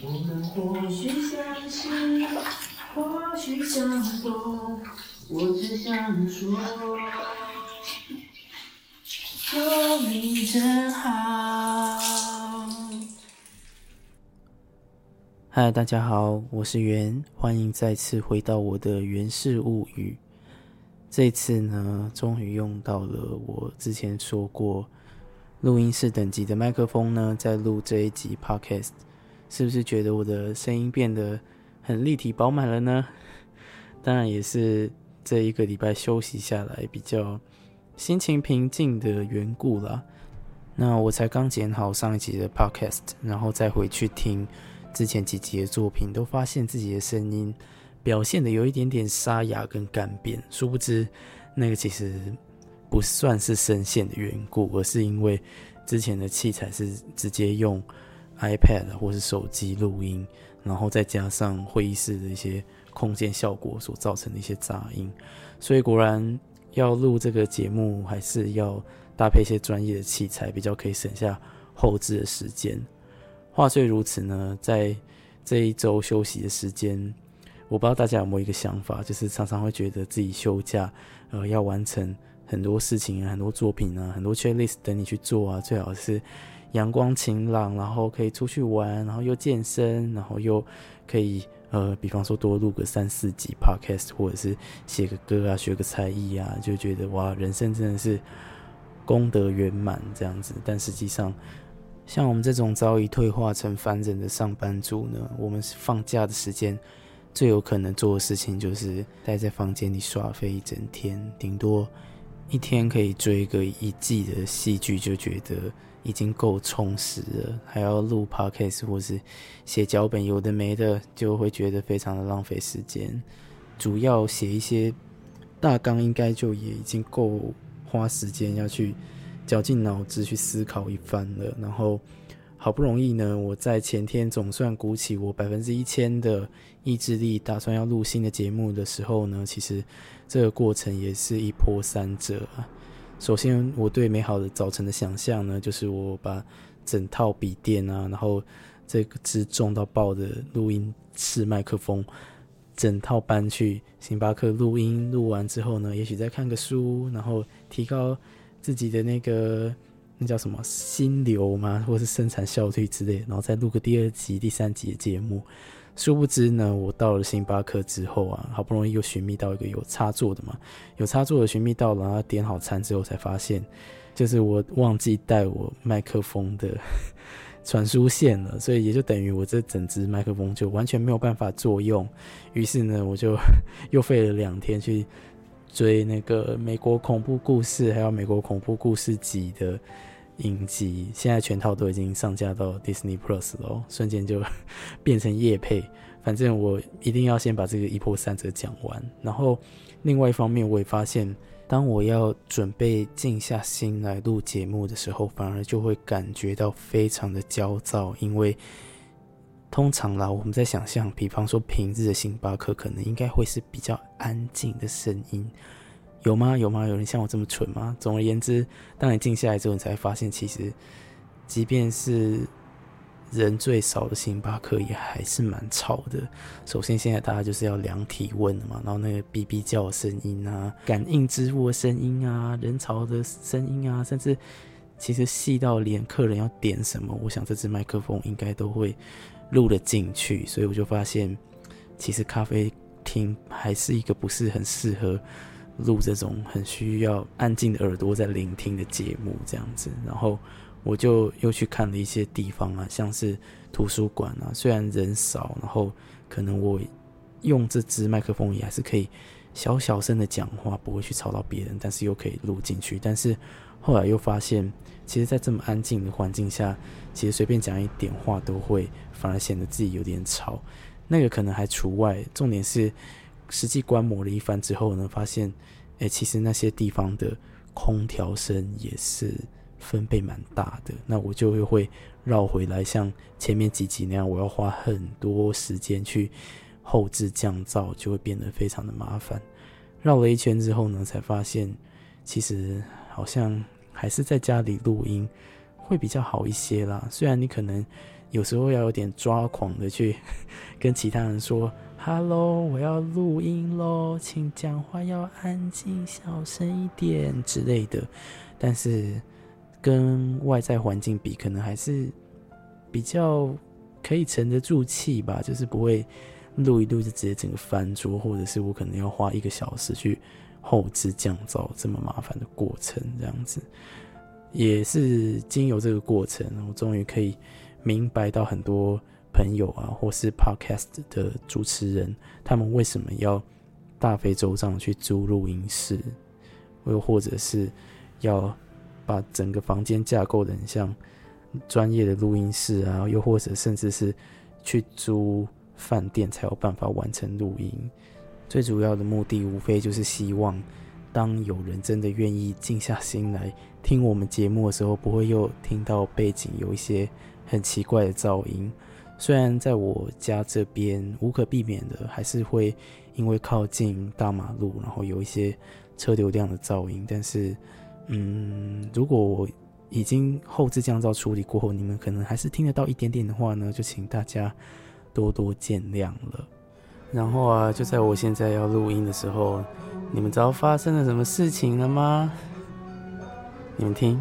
我们或许相识，或许相逢，我只想说，有你真好。嗨，大家好，我是袁，欢迎再次回到我的《源氏物语》。这次呢，终于用到了我之前说过录音室等级的麦克风呢，在录这一集 Podcast。是不是觉得我的声音变得很立体饱满了呢？当然也是这一个礼拜休息下来比较心情平静的缘故啦。那我才刚剪好上一集的 podcast，然后再回去听之前几集的作品，都发现自己的声音表现的有一点点沙哑跟干变。殊不知那个其实不算是声线的缘故，而是因为之前的器材是直接用。iPad 或是手机录音，然后再加上会议室的一些空间效果所造成的一些杂音，所以果然要录这个节目，还是要搭配一些专业的器材，比较可以省下后置的时间。话虽如此呢，在这一周休息的时间，我不知道大家有没有一个想法，就是常常会觉得自己休假，呃，要完成很多事情啊，很多作品啊，很多 checklist 等你去做啊，最好是。阳光晴朗，然后可以出去玩，然后又健身，然后又可以呃，比方说多录个三四集 podcast，或者是写个歌啊，学个才艺啊，就觉得哇，人生真的是功德圆满这样子。但实际上，像我们这种早已退化成凡人的上班族呢，我们放假的时间最有可能做的事情就是待在房间里耍飞一整天，顶多一天可以追个一季的戏剧，就觉得。已经够充实了，还要录 podcast 或是写脚本，有的没的，就会觉得非常的浪费时间。主要写一些大纲，应该就也已经够花时间要去绞尽脑汁去思考一番了。然后好不容易呢，我在前天总算鼓起我百分之一千的意志力，打算要录新的节目的时候呢，其实这个过程也是一波三折啊。首先，我对美好的早晨的想象呢，就是我把整套笔电啊，然后这个支重到爆的录音室麦克风，整套搬去星巴克录音。录完之后呢，也许再看个书，然后提高自己的那个那叫什么心流嘛，或是生产效率之类，然后再录个第二集、第三集的节目。殊不知呢，我到了星巴克之后啊，好不容易又寻觅到一个有插座的嘛，有插座的寻觅到了，然后点好餐之后才发现，就是我忘记带我麦克风的 传输线了，所以也就等于我这整支麦克风就完全没有办法作用。于是呢，我就 又费了两天去追那个美国恐怖故事，还有美国恐怖故事集的。影集现在全套都已经上架到 Disney Plus 了，瞬间就 变成夜配。反正我一定要先把这个一波三折讲完。然后另外一方面，我也发现，当我要准备静下心来录节目的时候，反而就会感觉到非常的焦躁，因为通常啦，我们在想象，比方说平日的星巴克，可能应该会是比较安静的声音。有吗？有吗？有人像我这么蠢吗？总而言之，当你静下来之后，你才发现，其实即便是人最少的星巴克，也还是蛮吵的。首先，现在大家就是要量体温的嘛，然后那个哔哔叫的声音啊，感应支付的声音啊，人潮的声音啊，甚至其实细到连客人要点什么，我想这支麦克风应该都会录得进去。所以我就发现，其实咖啡厅还是一个不是很适合。录这种很需要安静的耳朵在聆听的节目，这样子，然后我就又去看了一些地方啊，像是图书馆啊，虽然人少，然后可能我用这支麦克风也还是可以小小声的讲话，不会去吵到别人，但是又可以录进去。但是后来又发现，其实，在这么安静的环境下，其实随便讲一点话都会反而显得自己有点吵。那个可能还除外，重点是。实际观摩了一番之后呢，发现，哎，其实那些地方的空调声也是分贝蛮大的。那我就又会绕回来，像前面几集那样，我要花很多时间去后置降噪，就会变得非常的麻烦。绕了一圈之后呢，才发现，其实好像还是在家里录音会比较好一些啦。虽然你可能有时候要有点抓狂的去 跟其他人说：“Hello，我要录音喽，请讲话要安静、小声一点之类的。”但是跟外在环境比，可能还是比较可以沉得住气吧，就是不会录一录就直接整个翻桌，或者是我可能要花一个小时去后置降噪这么麻烦的过程，这样子。也是经由这个过程，我终于可以明白到很多朋友啊，或是 podcast 的主持人，他们为什么要大费周章去租录音室，又或者是要把整个房间架构的很像专业的录音室啊，又或者甚至是去租饭店才有办法完成录音。最主要的目的，无非就是希望。当有人真的愿意静下心来听我们节目的时候，不会又听到背景有一些很奇怪的噪音。虽然在我家这边无可避免的还是会因为靠近大马路，然后有一些车流量的噪音，但是，嗯，如果我已经后置降噪处理过后，你们可能还是听得到一点点的话呢，就请大家多多见谅了。然后啊，就在我现在要录音的时候。你们知道发生了什么事情了吗？你们听。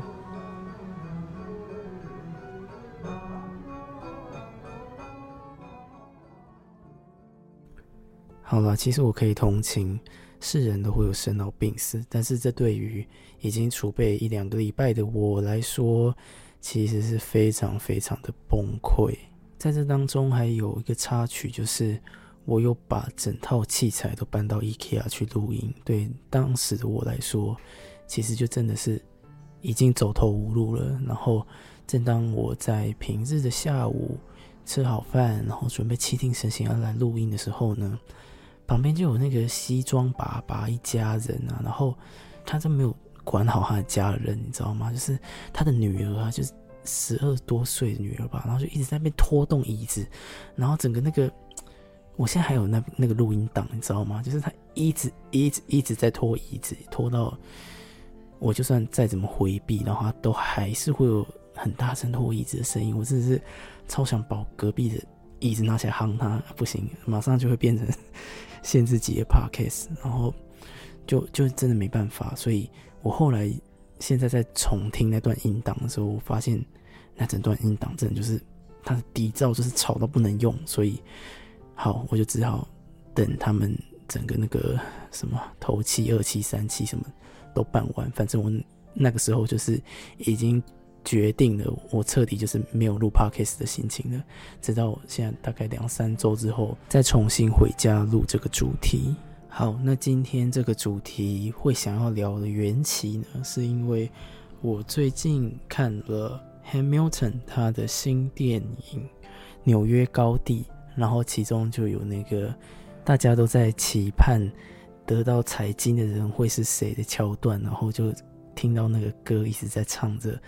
好了，其实我可以同情，是人都会有生老病死，但是这对于已经储备一两个礼拜的我来说，其实是非常非常的崩溃。在这当中还有一个插曲，就是。我又把整套器材都搬到 IKEA 去录音，对当时的我来说，其实就真的是已经走投无路了。然后，正当我在平日的下午吃好饭，然后准备气定神闲要来录音的时候呢，旁边就有那个西装爸爸一家人啊，然后他就没有管好他的家人，你知道吗？就是他的女儿啊，就是十二多岁的女儿吧，然后就一直在那边拖动椅子，然后整个那个。我现在还有那那个录音档，你知道吗？就是他一直一直一直在拖椅子，拖到我就算再怎么回避，然后都还是会有很大声拖椅子的声音。我真的是超想把隔壁的椅子拿起来夯他，不行，马上就会变成限制级的 podcast，然后就就真的没办法。所以我后来现在在重听那段音档的时候，我发现那整段音档真的就是它的底噪就是吵到不能用，所以。好，我就只好等他们整个那个什么头七、二期、三期什么都办完。反正我那个时候就是已经决定了，我彻底就是没有录 podcast 的心情了。直到现在大概两三周之后，再重新回家录这个主题。好，那今天这个主题会想要聊的缘起呢，是因为我最近看了 Hamilton 他的新电影《纽约高地》。然后其中就有那个大家都在期盼得到彩金的人会是谁的桥段，然后就听到那个歌一直在唱着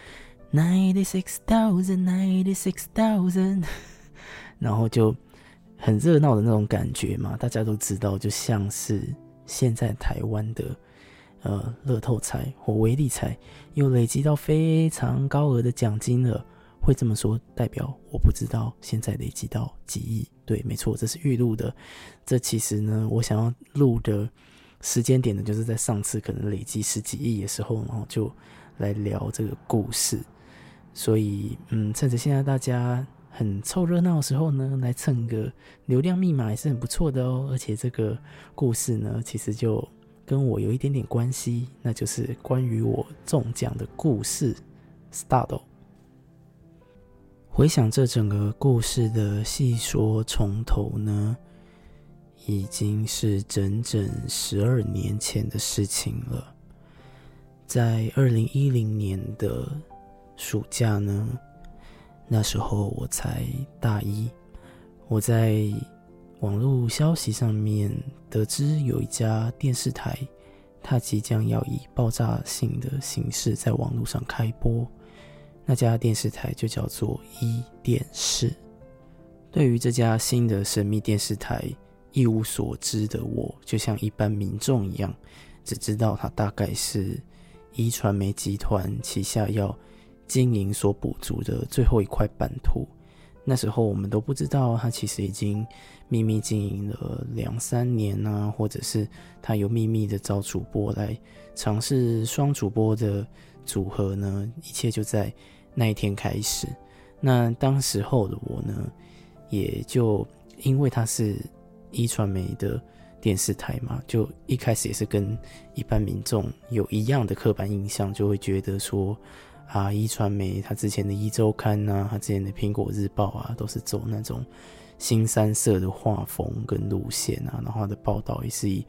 ninety six thousand ninety six thousand，然后就很热闹的那种感觉嘛。大家都知道，就像是现在台湾的呃乐透彩或威力彩又累积到非常高额的奖金了。会这么说，代表我不知道现在累积到几亿。对，没错，这是预录的。这其实呢，我想要录的时间点呢，就是在上次可能累积十几亿的时候，然后就来聊这个故事。所以，嗯，趁着现在大家很凑热闹的时候呢，来蹭个流量密码也是很不错的哦。而且这个故事呢，其实就跟我有一点点关系，那就是关于我中奖的故事。Start。回想这整个故事的细说从头呢，已经是整整十二年前的事情了。在二零一零年的暑假呢，那时候我才大一，我在网络消息上面得知有一家电视台，它即将要以爆炸性的形式在网络上开播。那家电视台就叫做一电视。对于这家新的神秘电视台一无所知的我，就像一般民众一样，只知道它大概是一传媒集团旗下要经营所补足的最后一块版图。那时候我们都不知道他其实已经秘密经营了两三年啊，或者是他有秘密的找主播来尝试双主播的组合呢？一切就在那一天开始。那当时候的我呢，也就因为他是一传媒的电视台嘛，就一开始也是跟一般民众有一样的刻板印象，就会觉得说。啊！一传媒，他之前的一周刊啊，他之前的苹果日报啊，都是走那种新三色的画风跟路线啊，然后他的报道也是以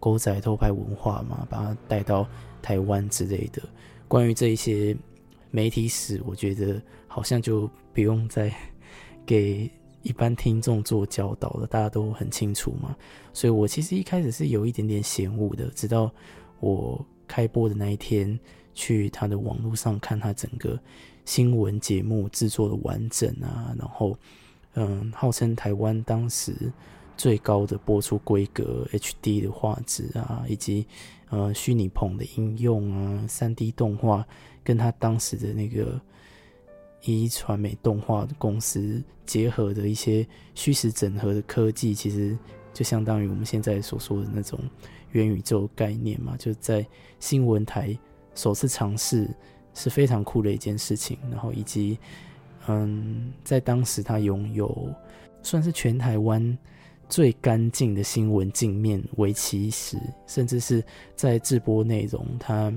狗仔偷拍文化嘛，把它带到台湾之类的。关于这一些媒体史，我觉得好像就不用再给一般听众做教导了，大家都很清楚嘛。所以我其实一开始是有一点点嫌恶的，直到我开播的那一天。去他的网络上看他整个新闻节目制作的完整啊，然后嗯，号称台湾当时最高的播出规格 HD 的画质啊，以及呃虚拟棚的应用啊，三 D 动画跟他当时的那个一传媒动画公司结合的一些虚实整合的科技，其实就相当于我们现在所说的那种元宇宙概念嘛，就在新闻台。首次尝试是非常酷的一件事情，然后以及，嗯，在当时他拥有算是全台湾最干净的新闻镜面为其实，甚至是在直播内容，他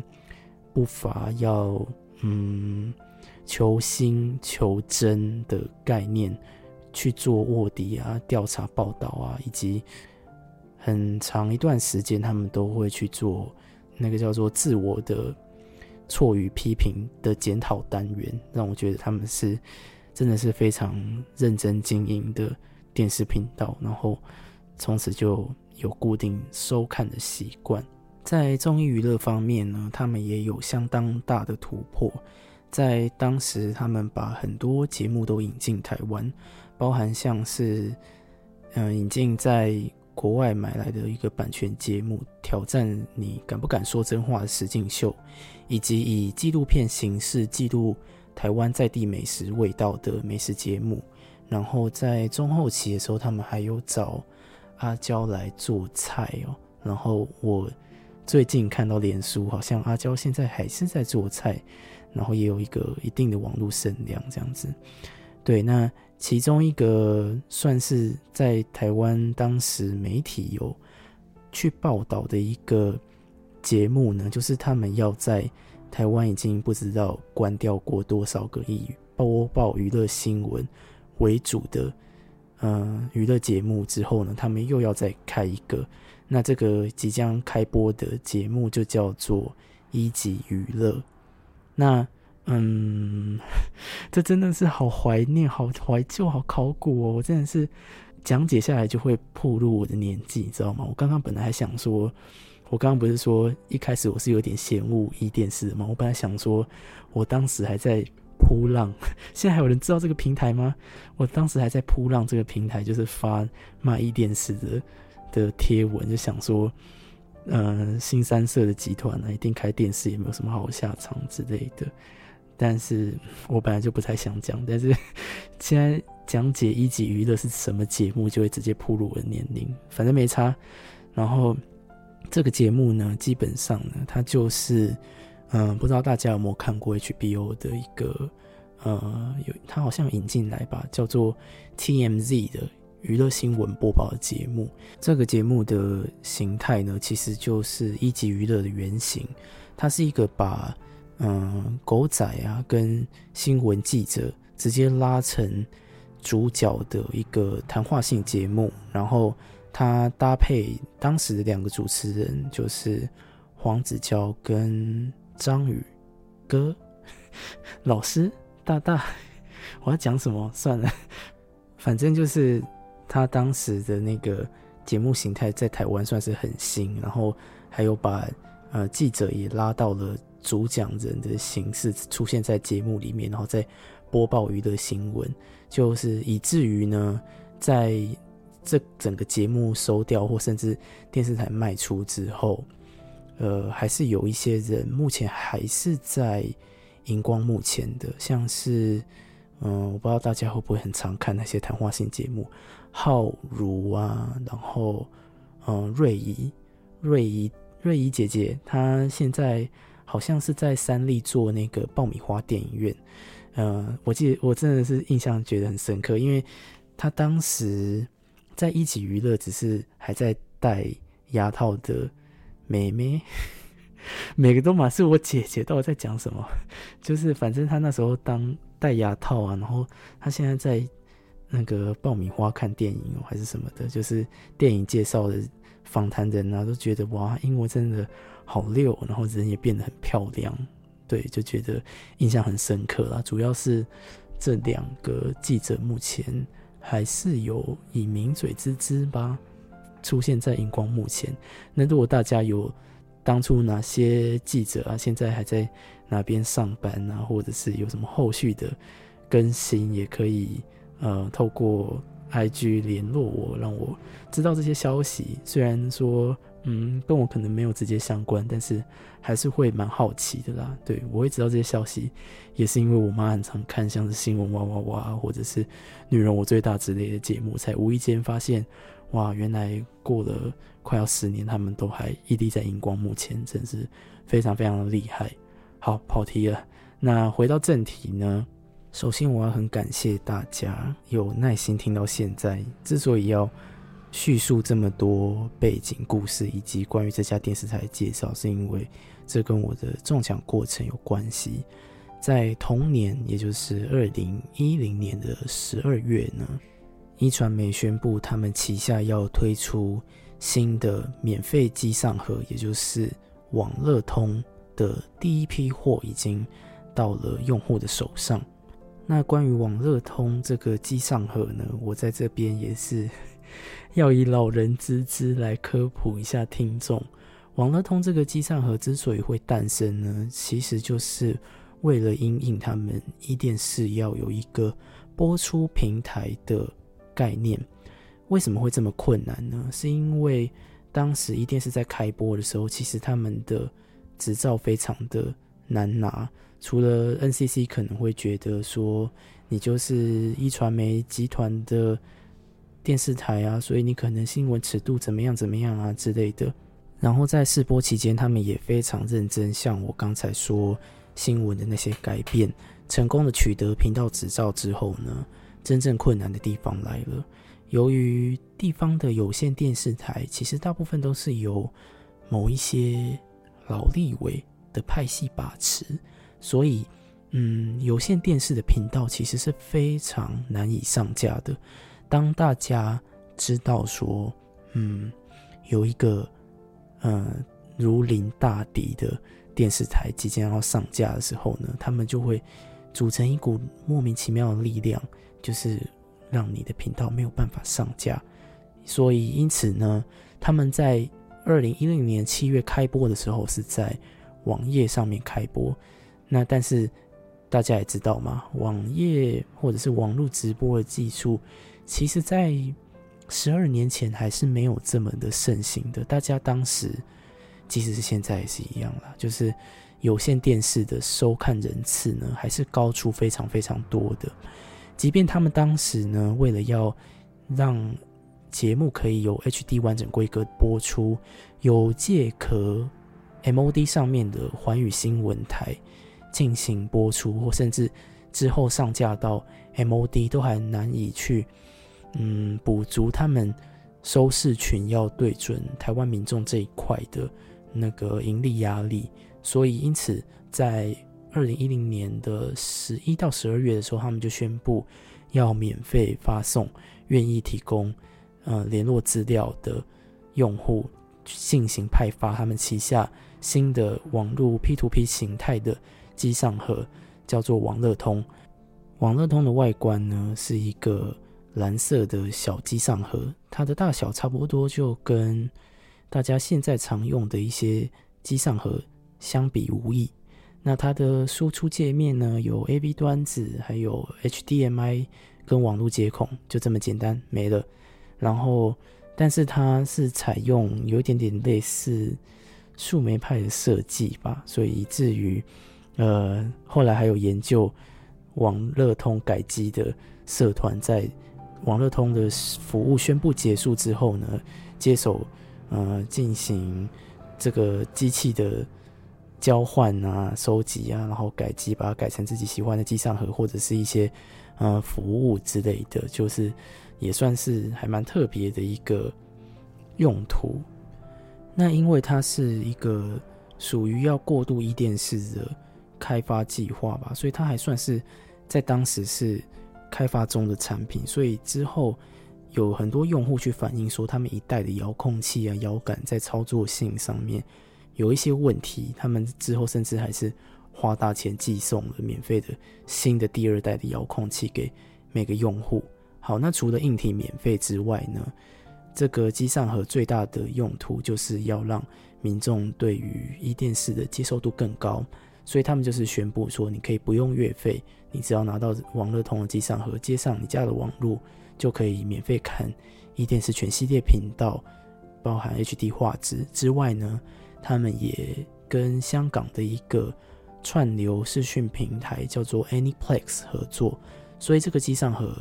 不乏要嗯求新求真的概念去做卧底啊、调查报道啊，以及很长一段时间他们都会去做那个叫做自我的。错与批评的检讨单元，让我觉得他们是真的是非常认真经营的电视频道，然后从此就有固定收看的习惯。在综艺娱乐方面呢，他们也有相当大的突破。在当时，他们把很多节目都引进台湾，包含像是嗯引进在国外买来的一个版权节目，挑战你敢不敢说真话的实境秀。以及以纪录片形式记录台湾在地美食味道的美食节目，然后在中后期的时候，他们还有找阿娇来做菜哦。然后我最近看到脸书，好像阿娇现在还是在做菜，然后也有一个一定的网络声量这样子。对，那其中一个算是在台湾当时媒体有去报道的一个。节目呢，就是他们要在台湾已经不知道关掉过多少个以播报娱乐新闻为主的嗯娱乐节目之后呢，他们又要再开一个。那这个即将开播的节目就叫做一级娱乐。那嗯，这真的是好怀念、好怀旧、好考古哦！我真的是讲解下来就会暴露我的年纪，你知道吗？我刚刚本来还想说。我刚刚不是说一开始我是有点嫌恶一电视的吗？我本来想说，我当时还在扑浪，现在还有人知道这个平台吗？我当时还在扑浪这个平台，就是发骂一电视的的贴文，就想说，嗯，新三社的集团呢，一定开电视也没有什么好下场之类的。但是我本来就不太想讲，但是 现在讲解一级娱乐是什么节目，就会直接铺露我的年龄，反正没差。然后。这个节目呢，基本上呢，它就是，嗯，不知道大家有没有看过 HBO 的一个，呃，有它好像引进来吧，叫做 TMZ 的娱乐新闻播报的节目。这个节目的形态呢，其实就是一级娱乐的原型。它是一个把，嗯，狗仔啊跟新闻记者直接拉成主角的一个谈话性节目，然后。他搭配当时的两个主持人，就是黄子佼跟张宇哥 老师大大。我要讲什么？算了，反正就是他当时的那个节目形态在台湾算是很新，然后还有把呃记者也拉到了主讲人的形式出现在节目里面，然后再播报娱乐新闻，就是以至于呢在。这整个节目收掉，或甚至电视台卖出之后，呃，还是有一些人目前还是在荧光幕前的，像是嗯，我不知道大家会不会很常看那些谈话性节目，浩如啊，然后嗯，瑞怡，瑞怡，瑞怡姐姐，她现在好像是在三立做那个爆米花电影院。嗯，我记得我真的是印象觉得很深刻，因为她当时在一起娱乐，只是还在戴牙套的妹妹。每个都满是我姐姐，到底在讲什么？就是反正她那时候当戴牙套啊，然后她现在在那个爆米花看电影，还是什么的，就是电影介绍的访谈人啊，都觉得哇，英国真的好溜，然后人也变得很漂亮，对，就觉得印象很深刻啦。主要是这两个记者目前还是有以名嘴之姿吧出现在荧光幕前。那如果大家有。当初哪些记者啊，现在还在哪边上班啊，或者是有什么后续的更新，也可以呃透过 IG 联络我，让我知道这些消息。虽然说嗯跟我可能没有直接相关，但是还是会蛮好奇的啦。对我会知道这些消息，也是因为我妈很常看像是新闻哇哇哇，或者是女人我最大之类的节目，才无意间发现哇，原来过了。快要十年，他们都还屹立在荧光幕前，真是非常非常的厉害。好，跑题了。那回到正题呢？首先，我要很感谢大家有耐心听到现在。之所以要叙述这么多背景故事以及关于这家电视台的介绍，是因为这跟我的中奖过程有关系。在同年，也就是二零一零年的十二月呢，一传媒宣布他们旗下要推出。新的免费机上盒，也就是网乐通的第一批货已经到了用户的手上。那关于网乐通这个机上盒呢，我在这边也是要以老人之姿来科普一下听众。网络通这个机上盒之所以会诞生呢，其实就是为了因应他们一电视要有一个播出平台的概念。为什么会这么困难呢？是因为当时一电视在开播的时候，其实他们的执照非常的难拿。除了 NCC 可能会觉得说你就是一传媒集团的电视台啊，所以你可能新闻尺度怎么样怎么样啊之类的。然后在试播期间，他们也非常认真，像我刚才说新闻的那些改变，成功的取得频道执照之后呢，真正困难的地方来了。由于地方的有线电视台，其实大部分都是由某一些老立委的派系把持，所以，嗯，有线电视的频道其实是非常难以上架的。当大家知道说，嗯，有一个，呃，如临大敌的电视台即将要上架的时候呢，他们就会组成一股莫名其妙的力量，就是。让你的频道没有办法上架，所以因此呢，他们在二零一零年七月开播的时候是在网页上面开播。那但是大家也知道嘛，网页或者是网络直播的技术，其实在十二年前还是没有这么的盛行的。大家当时，即使是现在也是一样啦，就是有线电视的收看人次呢，还是高出非常非常多的。即便他们当时呢，为了要让节目可以有 HD 完整规格播出，有借壳 MOD 上面的环宇新闻台进行播出，或甚至之后上架到 MOD，都还难以去嗯补足他们收视群要对准台湾民众这一块的那个盈利压力，所以因此在。二零一零年的十一到十二月的时候，他们就宣布要免费发送愿意提供呃联络资料的用户进行派发。他们旗下新的网络 P to P 形态的机上盒叫做网乐通。网乐通的外观呢是一个蓝色的小机上盒，它的大小差不多就跟大家现在常用的一些机上盒相比无异。那它的输出界面呢，有 A B 端子，还有 HDMI 跟网络接孔，就这么简单没了。然后，但是它是采用有一点点类似树莓派的设计吧，所以以至于，呃，后来还有研究网乐通改机的社团，在网乐通的服务宣布结束之后呢，接手呃进行这个机器的交换啊、收集啊，然后改机，把它改成自己喜欢的机上盒或者是一些呃服务之类的，就是也算是还蛮特别的一个用途。那因为它是一个属于要过渡一电视的开发计划吧，所以它还算是在当时是开发中的产品，所以之后有很多用户去反映说，他们一代的遥控器啊、摇杆在操作性上面有一些问题，他们之后甚至还是花大钱寄送了免费的新的第二代的遥控器给每个用户。好，那除了硬体免费之外呢？这个机上盒最大的用途就是要让民众对于一电视的接受度更高，所以他们就是宣布说，你可以不用月费，你只要拿到网络通的机上盒，接上你家的网络，就可以免费看一电视全系列频道，包含 HD 画质之外呢，他们也跟香港的一个串流视讯平台叫做 Anyplex 合作，所以这个机上盒。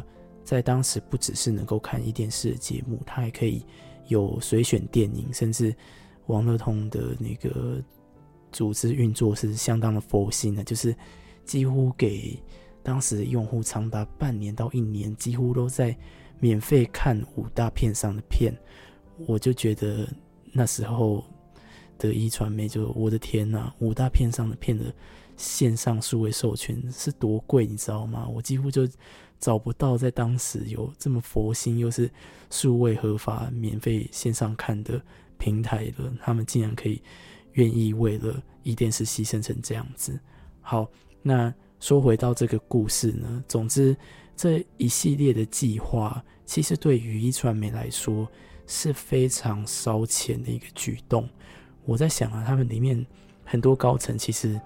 在当时，不只是能够看一电视的节目，它还可以有随选电影，甚至网络通的那个组织运作是相当的佛心的，就是几乎给当时用户长达半年到一年，几乎都在免费看五大片上的片。我就觉得那时候的一传媒，就我的天呐，五大片上的片的线上数位授权是多贵，你知道吗？我几乎就。找不到在当时有这么佛心又是数位合法免费线上看的平台的，他们竟然可以愿意为了一电视牺牲成这样子。好，那说回到这个故事呢，总之这一系列的计划，其实对于一传媒来说是非常烧钱的一个举动。我在想啊，他们里面很多高层其实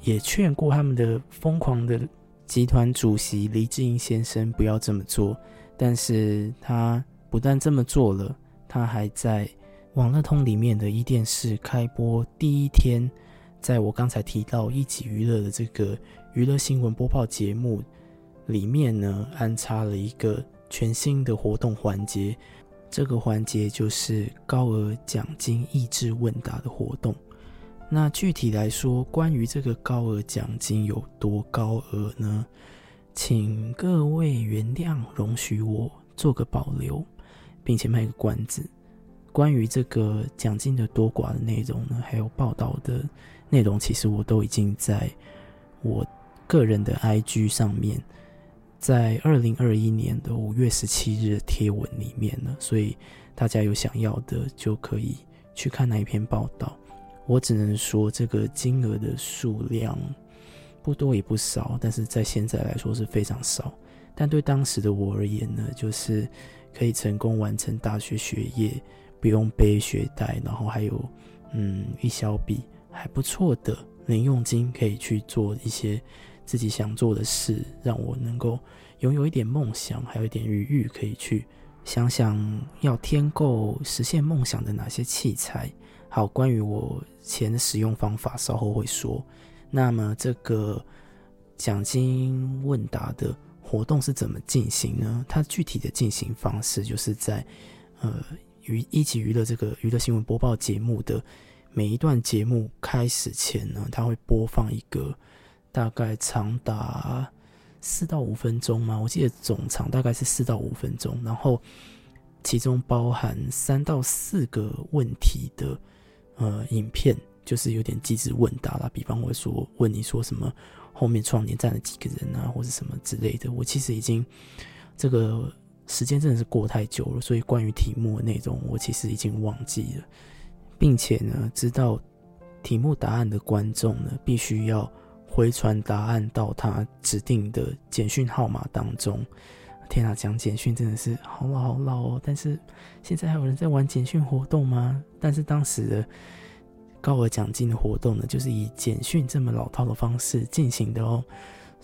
也劝过他们的疯狂的。集团主席黎智英先生不要这么做，但是他不但这么做了，他还在网络通里面的一电视开播第一天，在我刚才提到一起娱乐的这个娱乐新闻播报节目里面呢，安插了一个全新的活动环节，这个环节就是高额奖金益智问答的活动。那具体来说，关于这个高额奖金有多高额呢？请各位原谅，容许我做个保留，并且卖个关子。关于这个奖金的多寡的内容呢，还有报道的内容，其实我都已经在我个人的 IG 上面，在二零二一年的五月十七日的贴文里面了。所以大家有想要的，就可以去看那一篇报道。我只能说，这个金额的数量不多也不少，但是在现在来说是非常少。但对当时的我而言呢，就是可以成功完成大学学业，不用背学贷，然后还有嗯一小笔还不错的零用金，可以去做一些自己想做的事，让我能够拥有一点梦想，还有一点余裕，可以去想想要添购实现梦想的哪些器材。好，关于我钱的使用方法，稍后会说。那么这个奖金问答的活动是怎么进行呢？它具体的进行方式，就是在呃娱一起娱乐这个娱乐新闻播报节目的每一段节目开始前呢，它会播放一个大概长达四到五分钟嘛，我记得总长大概是四到五分钟，然后其中包含三到四个问题的。呃，影片就是有点机智问答啦，比方我说问你说什么后面创年站了几个人啊，或者什么之类的。我其实已经这个时间真的是过太久了，所以关于题目的内容我其实已经忘记了，并且呢，知道题目答案的观众呢，必须要回传答案到他指定的简讯号码当中。天啊，讲简讯真的是好老好老哦！但是现在还有人在玩简讯活动吗？但是当时的高额奖金的活动呢，就是以简讯这么老套的方式进行的哦。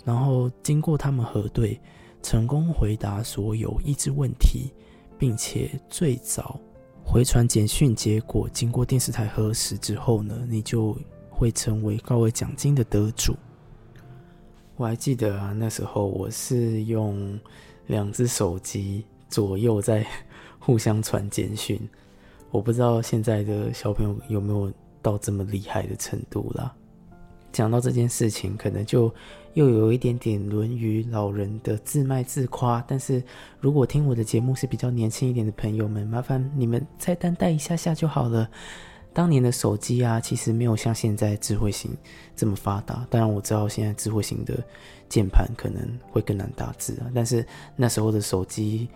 然后经过他们核对，成功回答所有益智问题，并且最早回传简讯结果，经过电视台核实之后呢，你就会成为高额奖金的得主。我还记得啊，那时候我是用两只手机左右在互相传简讯。我不知道现在的小朋友有没有到这么厉害的程度啦。讲到这件事情，可能就又有一点点沦于老人的自卖自夸。但是如果听我的节目是比较年轻一点的朋友们，麻烦你们再担待一下下就好了。当年的手机啊，其实没有像现在智慧型这么发达。当然我知道现在智慧型的键盘可能会更难打字啊，但是那时候的手机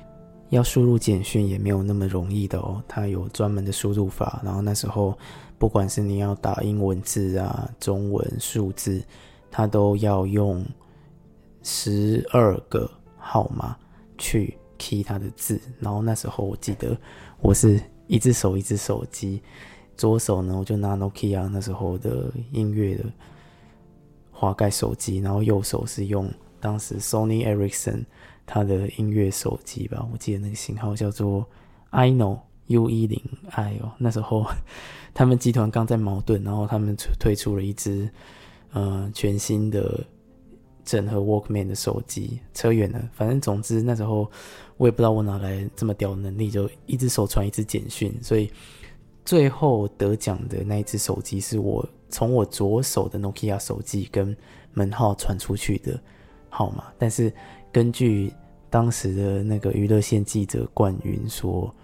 要输入简讯也没有那么容易的哦。它有专门的输入法，然后那时候不管是你要打英文字啊、中文数字，他都要用十二个号码去 key 他的字。然后那时候我记得我是一只手一只手机。左手呢，我就拿 Nokia 那时候的音乐的滑盖手机，然后右手是用当时 Sony Ericsson 它的音乐手机吧，我记得那个型号叫做 I know U 一零 i 哦。那时候他们集团刚在矛盾，然后他们推出了一支呃全新的整合 Walkman 的手机。扯远了，反正总之那时候我也不知道我哪来这么屌能力，就一只手传一只简讯，所以。最后得奖的那一只手机是我从我左手的 Nokia 手机跟门号传出去的号码，但是根据当时的那个娱乐线记者冠云说，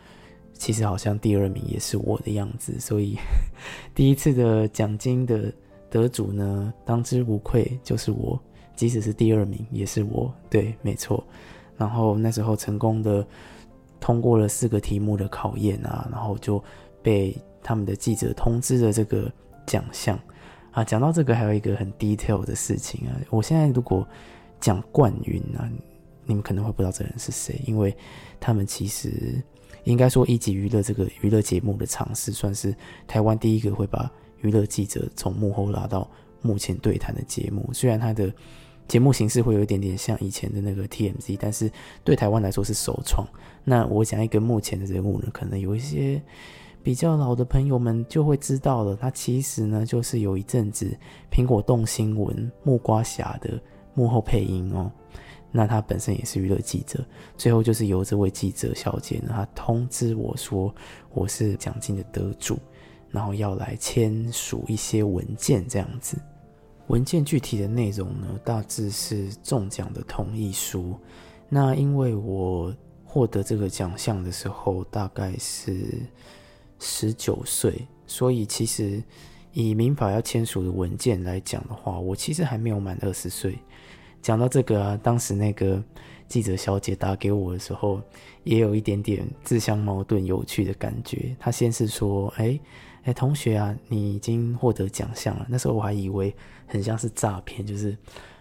其实好像第二名也是我的样子，所以 第一次的奖金的得主呢，当之无愧就是我，即使是第二名也是我，对，没错。然后那时候成功的通过了四个题目的考验啊，然后就。被他们的记者通知了这个奖项啊，讲到这个还有一个很 detail 的事情啊。我现在如果讲冠云啊，你们可能会不知道这人是谁，因为他们其实应该说一级娱乐这个娱乐节目的尝试，算是台湾第一个会把娱乐记者从幕后拉到幕前对谈的节目。虽然它的节目形式会有一点点像以前的那个 TMZ，但是对台湾来说是首创。那我讲一个目前的人物呢，可能有一些。比较老的朋友们就会知道了，他其实呢就是有一阵子苹果动新闻木瓜侠的幕后配音哦。那他本身也是娱乐记者，最后就是由这位记者小姐呢，她通知我说我是奖金的得主，然后要来签署一些文件这样子。文件具体的内容呢，大致是中奖的同意书。那因为我获得这个奖项的时候，大概是。十九岁，所以其实以民法要签署的文件来讲的话，我其实还没有满二十岁。讲到这个啊，当时那个记者小姐打给我的时候，也有一点点自相矛盾、有趣的感觉。她先是说：“哎哎，同学啊，你已经获得奖项了。”那时候我还以为很像是诈骗，就是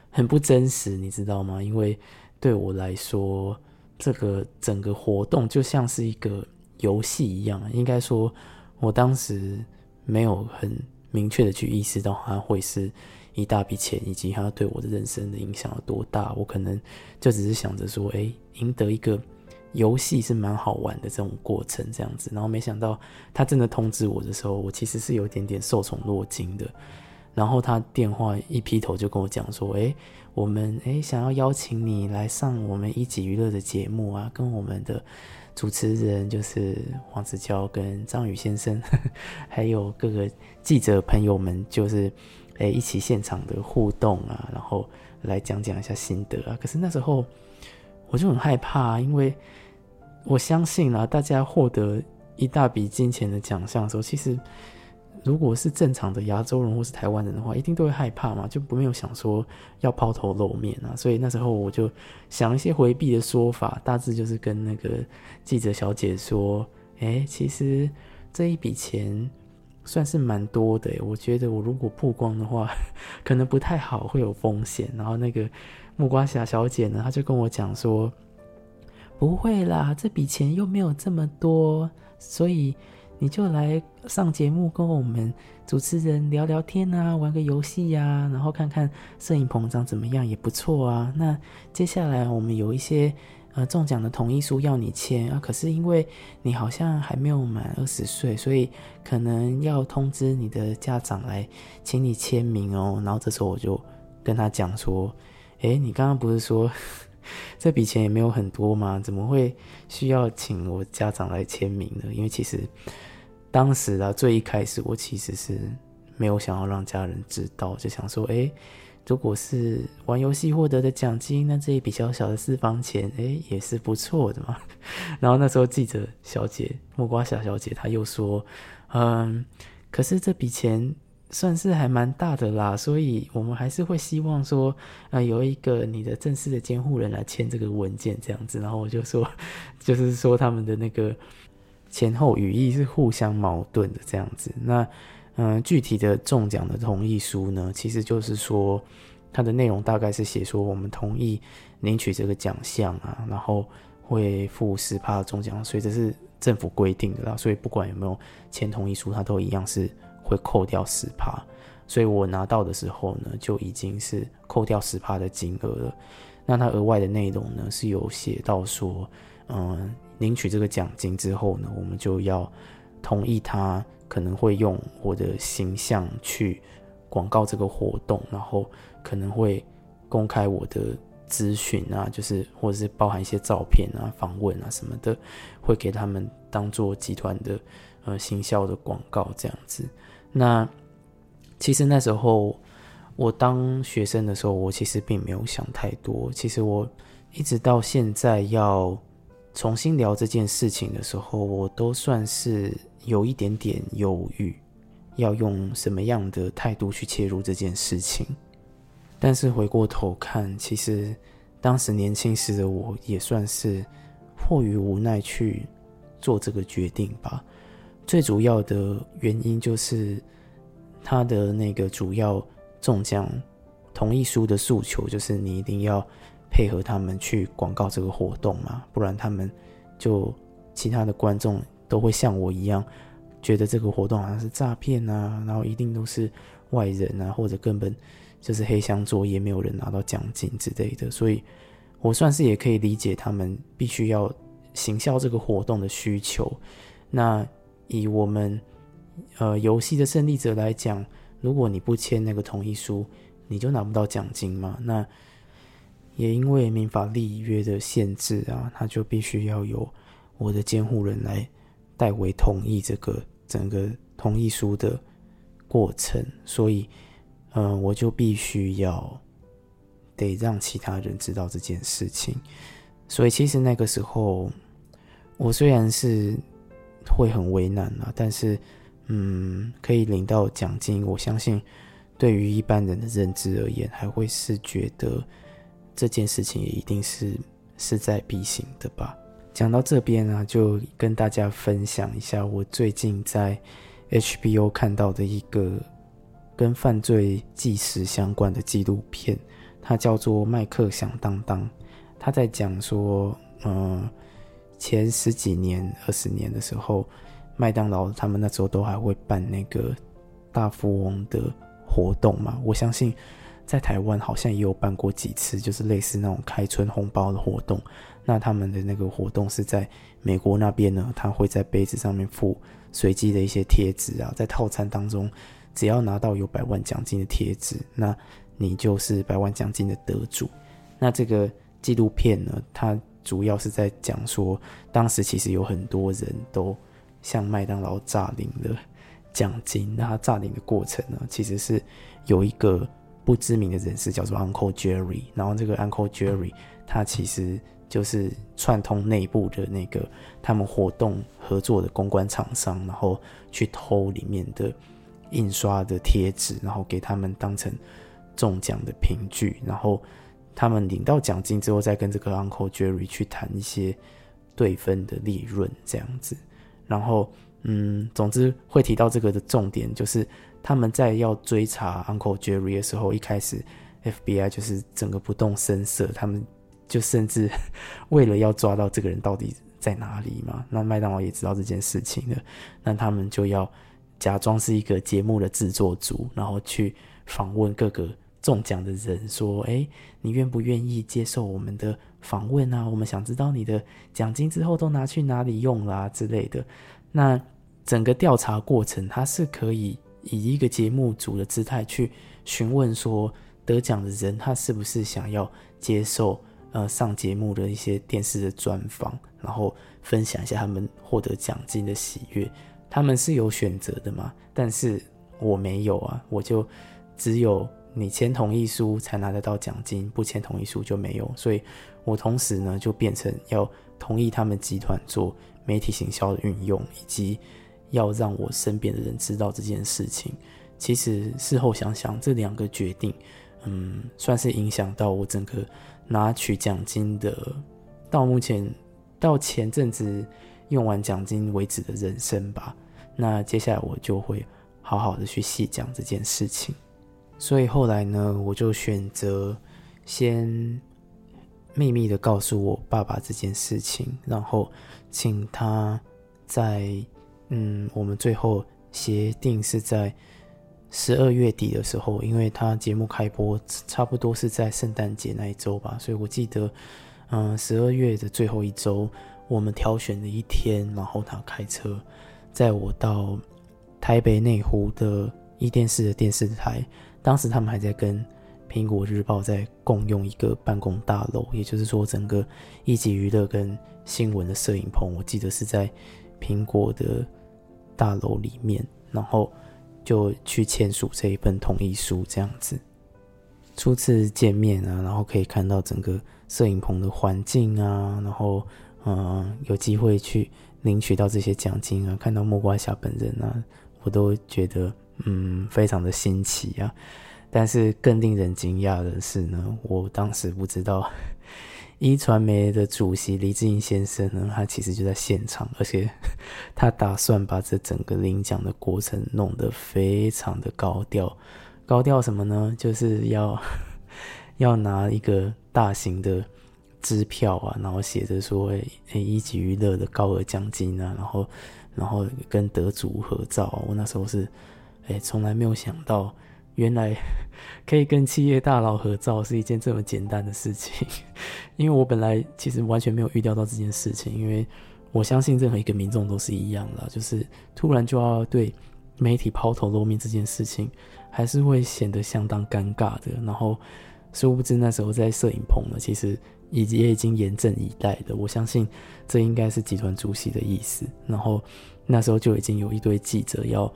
很不真实，你知道吗？因为对我来说，这个整个活动就像是一个。游戏一样，应该说，我当时没有很明确的去意识到它会是一大笔钱，以及它对我的人生的影响有多大。我可能就只是想着说，哎，赢得一个游戏是蛮好玩的这种过程这样子。然后没想到他真的通知我的时候，我其实是有点点受宠若惊的。然后他电话一劈头就跟我讲说，哎，我们哎想要邀请你来上我们一级娱乐的节目啊，跟我们的。主持人就是黄子佼跟张宇先生，还有各个记者朋友们，就是诶一起现场的互动啊，然后来讲讲一下心得啊。可是那时候我就很害怕，因为我相信啊，大家获得一大笔金钱的奖项的时候，其实。如果是正常的亚洲人或是台湾人的话，一定都会害怕嘛，就不没有想说要抛头露面啊。所以那时候我就想一些回避的说法，大致就是跟那个记者小姐说：“哎，其实这一笔钱算是蛮多的，我觉得我如果曝光的话，可能不太好，会有风险。”然后那个木瓜侠小姐呢，她就跟我讲说：“不会啦，这笔钱又没有这么多，所以。”你就来上节目，跟我们主持人聊聊天啊，玩个游戏呀，然后看看摄影棚长怎么样也不错啊。那接下来我们有一些呃中奖的同意书要你签啊，可是因为你好像还没有满二十岁，所以可能要通知你的家长来请你签名哦。然后这时候我就跟他讲说，诶，你刚刚不是说 这笔钱也没有很多嘛？怎么会需要请我家长来签名呢？因为其实当时啊，最一开始我其实是没有想要让家人知道，就想说，诶，如果是玩游戏获得的奖金，那这一笔小小的私房钱，诶，也是不错的嘛。然后那时候记者小姐木瓜小小姐她又说，嗯，可是这笔钱。算是还蛮大的啦，所以我们还是会希望说，啊，有一个你的正式的监护人来签这个文件这样子。然后我就说，就是说他们的那个前后语义是互相矛盾的这样子。那嗯，具体的中奖的同意书呢，其实就是说它的内容大概是写说我们同意领取这个奖项啊，然后会付十趴中奖所以这是政府规定的啦。所以不管有没有签同意书，它都一样是。会扣掉十趴，所以我拿到的时候呢，就已经是扣掉十趴的金额了。那它额外的内容呢，是有写到说，嗯，领取这个奖金之后呢，我们就要同意他可能会用我的形象去广告这个活动，然后可能会公开我的资讯啊，就是或者是包含一些照片啊、访问啊什么的，会给他们当做集团的呃行销的广告这样子。那其实那时候我当学生的时候，我其实并没有想太多。其实我一直到现在要重新聊这件事情的时候，我都算是有一点点犹豫，要用什么样的态度去切入这件事情。但是回过头看，其实当时年轻时的我也算是迫于无奈去做这个决定吧。最主要的原因就是，他的那个主要中奖同意书的诉求，就是你一定要配合他们去广告这个活动嘛，不然他们就其他的观众都会像我一样，觉得这个活动好像是诈骗啊，然后一定都是外人啊，或者根本就是黑箱作业，没有人拿到奖金之类的。所以，我算是也可以理解他们必须要行销这个活动的需求。那以我们呃游戏的胜利者来讲，如果你不签那个同意书，你就拿不到奖金嘛。那也因为民法立约的限制啊，他就必须要有我的监护人来代为同意这个整个同意书的过程，所以嗯，我就必须要得让其他人知道这件事情。所以其实那个时候，我虽然是。会很为难啊，但是，嗯，可以领到奖金，我相信对于一般人的认知而言，还会是觉得这件事情也一定是势在必行的吧。讲到这边呢，就跟大家分享一下我最近在 HBO 看到的一个跟犯罪纪实相关的纪录片，它叫做《麦克响当当》，他在讲说，嗯。前十几年、二十年的时候，麦当劳他们那时候都还会办那个大富翁的活动嘛。我相信在台湾好像也有办过几次，就是类似那种开春红包的活动。那他们的那个活动是在美国那边呢，他会在杯子上面附随机的一些贴纸啊，在套餐当中，只要拿到有百万奖金的贴纸，那你就是百万奖金的得主。那这个纪录片呢，它。主要是在讲说，当时其实有很多人都向麦当劳诈领了奖金。那他诈领的过程呢，其实是有一个不知名的人士叫做 Uncle Jerry，然后这个 Uncle Jerry 他其实就是串通内部的那个他们活动合作的公关厂商，然后去偷里面的印刷的贴纸，然后给他们当成中奖的凭据，然后。他们领到奖金之后，再跟这个 Uncle Jerry 去谈一些对分的利润这样子。然后，嗯，总之会提到这个的重点就是，他们在要追查 Uncle Jerry 的时候，一开始 FBI 就是整个不动声色，他们就甚至 为了要抓到这个人到底在哪里嘛，那麦当劳也知道这件事情了，那他们就要假装是一个节目的制作组，然后去访问各个。中奖的人说：“哎，你愿不愿意接受我们的访问啊？我们想知道你的奖金之后都拿去哪里用啦之类的。那整个调查过程，他是可以以一个节目组的姿态去询问说得奖的人他是不是想要接受呃上节目的一些电视的专访，然后分享一下他们获得奖金的喜悦。他们是有选择的嘛？但是我没有啊，我就只有你签同意书才拿得到奖金，不签同意书就没有。所以我同时呢就变成要同意他们集团做媒体行销的运用，以及要让我身边的人知道这件事情。其实事后想想，这两个决定，嗯，算是影响到我整个拿取奖金的，到目前到前阵子用完奖金为止的人生吧。那接下来我就会好好的去细讲这件事情，所以后来呢，我就选择先秘密的告诉我爸爸这件事情，然后请他在嗯，我们最后协定是在十二月底的时候，因为他节目开播差不多是在圣诞节那一周吧，所以我记得嗯，十二月的最后一周，我们挑选了一天，然后他开车。在我到台北内湖的一电视的电视台，当时他们还在跟苹果日报在共用一个办公大楼，也就是说，整个一级娱乐跟新闻的摄影棚，我记得是在苹果的大楼里面，然后就去签署这一份同意书，这样子。初次见面啊，然后可以看到整个摄影棚的环境啊，然后嗯，有机会去。领取到这些奖金啊，看到木瓜侠本人啊，我都觉得嗯非常的新奇啊。但是更令人惊讶的是呢，我当时不知道 一传媒的主席李志英先生呢，他其实就在现场，而且 他打算把这整个领奖的过程弄得非常的高调。高调什么呢？就是要 要拿一个大型的。支票啊，然后写着说“诶，一级娱乐的高额奖金啊”，然后，然后跟得主合照。我那时候是，诶，从来没有想到，原来 可以跟企业大佬合照是一件这么简单的事情。因为我本来其实完全没有预料到这件事情，因为我相信任何一个民众都是一样的，就是突然就要对媒体抛头露面这件事情，还是会显得相当尴尬的。然后，殊不知那时候在摄影棚呢，其实。以及也已经严阵以待的，我相信这应该是集团主席的意思。然后那时候就已经有一堆记者要，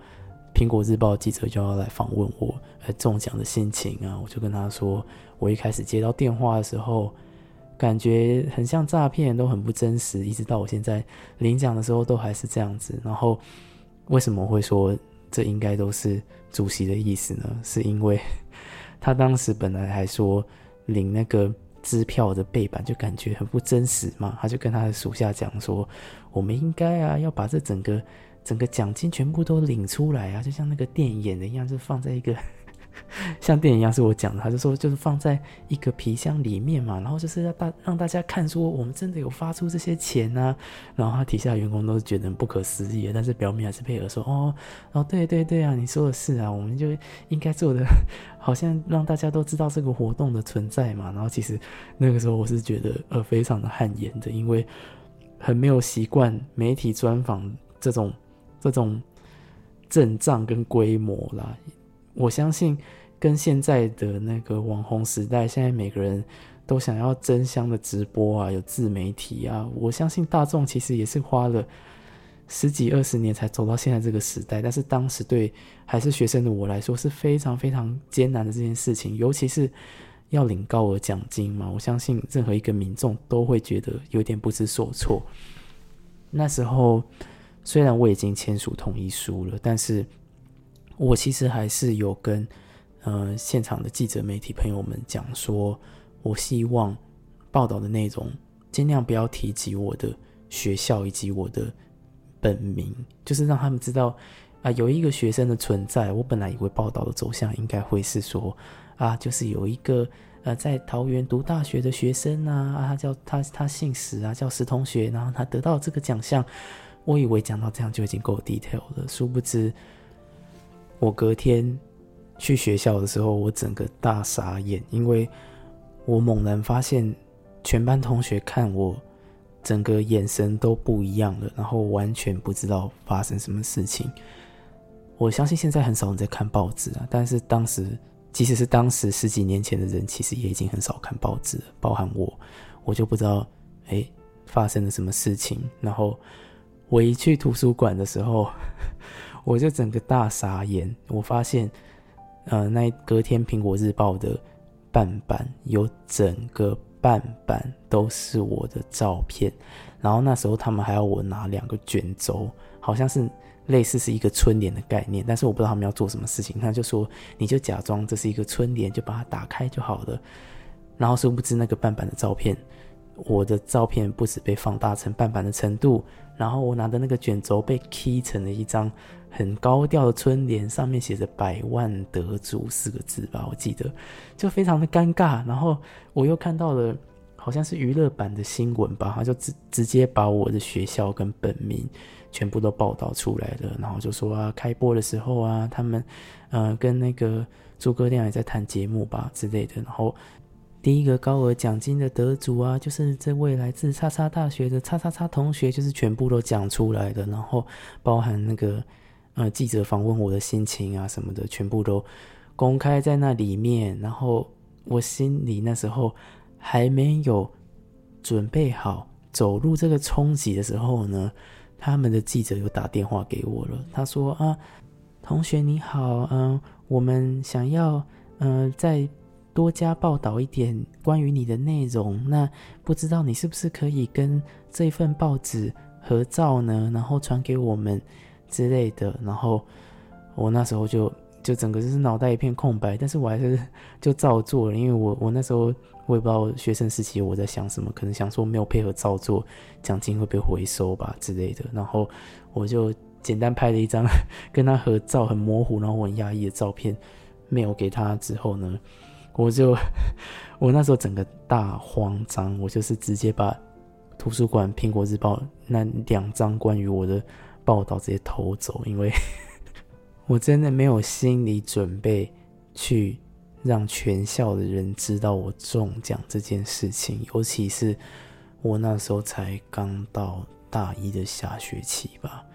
苹果日报记者就要来访问我，呃，中奖的心情啊，我就跟他说，我一开始接到电话的时候，感觉很像诈骗，都很不真实，一直到我现在领奖的时候都还是这样子。然后为什么会说这应该都是主席的意思呢？是因为他当时本来还说领那个。支票的背板就感觉很不真实嘛，他就跟他的属下讲说：“我们应该啊，要把这整个整个奖金全部都领出来啊，就像那个电影演的一样，就放在一个。”像电影一样是我讲的，他就说就是放在一个皮箱里面嘛，然后就是要大让大家看说我们真的有发出这些钱啊，然后他底下员工都是觉得很不可思议，但是表面还是配合说哦哦对对对啊，你说的是啊，我们就应该做的，好像让大家都知道这个活动的存在嘛，然后其实那个时候我是觉得呃非常的汗颜的，因为很没有习惯媒体专访这种这种阵仗跟规模啦。我相信，跟现在的那个网红时代，现在每个人都想要争相的直播啊，有自媒体啊。我相信大众其实也是花了十几二十年才走到现在这个时代，但是当时对还是学生的我来说是非常非常艰难的这件事情，尤其是要领高额奖金嘛。我相信任何一个民众都会觉得有点不知所措。那时候虽然我已经签署同意书了，但是。我其实还是有跟，呃，现场的记者、媒体朋友们讲说，我希望报道的内容尽量不要提及我的学校以及我的本名，就是让他们知道啊，有一个学生的存在。我本来以为报道的走向应该会是说，啊，就是有一个呃，在桃园读大学的学生啊，啊，他叫他他姓石啊，叫石同学，然后他得到这个奖项。我以为讲到这样就已经够 detail 了，殊不知。我隔天去学校的时候，我整个大傻眼，因为我猛然发现全班同学看我，整个眼神都不一样了，然后完全不知道发生什么事情。我相信现在很少人在看报纸啊，但是当时即使是当时十几年前的人，其实也已经很少看报纸，包含我，我就不知道，哎，发生了什么事情。然后我一去图书馆的时候，我就整个大傻眼，我发现，呃，那隔天《苹果日报》的半版有整个半版都是我的照片，然后那时候他们还要我拿两个卷轴，好像是。类似是一个春联的概念，但是我不知道他们要做什么事情。他就说，你就假装这是一个春联，就把它打开就好了。然后殊不知那个半版的照片，我的照片不止被放大成半版的程度，然后我拿的那个卷轴被切成了一张很高调的春联，上面写着“百万得主”四个字吧，我记得，就非常的尴尬。然后我又看到了好像是娱乐版的新闻吧，他就直直接把我的学校跟本名。全部都报道出来了，然后就说啊，开播的时候啊，他们，呃，跟那个诸葛亮也在谈节目吧之类的。然后第一个高额奖金的得主啊，就是这位来自叉叉大学的叉叉叉同学，就是全部都讲出来的。然后包含那个呃记者访问我的心情啊什么的，全部都公开在那里面。然后我心里那时候还没有准备好走入这个冲击的时候呢。他们的记者又打电话给我了。他说：“啊，同学你好，嗯，我们想要，嗯，在多加报道一点关于你的内容。那不知道你是不是可以跟这份报纸合照呢？然后传给我们之类的。然后我那时候就就整个就是脑袋一片空白，但是我还是就照做了，因为我我那时候。”我也不知道学生时期我在想什么，可能想说没有配合照做，奖金会被回收吧之类的。然后我就简单拍了一张跟他合照，很模糊，然后我很压抑的照片，没有给他之后呢，我就 我那时候整个大慌张，我就是直接把图书馆《苹果日报》那两张关于我的报道直接偷走，因为 我真的没有心理准备去。让全校的人知道我中奖这件事情，尤其是我那时候才刚到大一的下学期吧。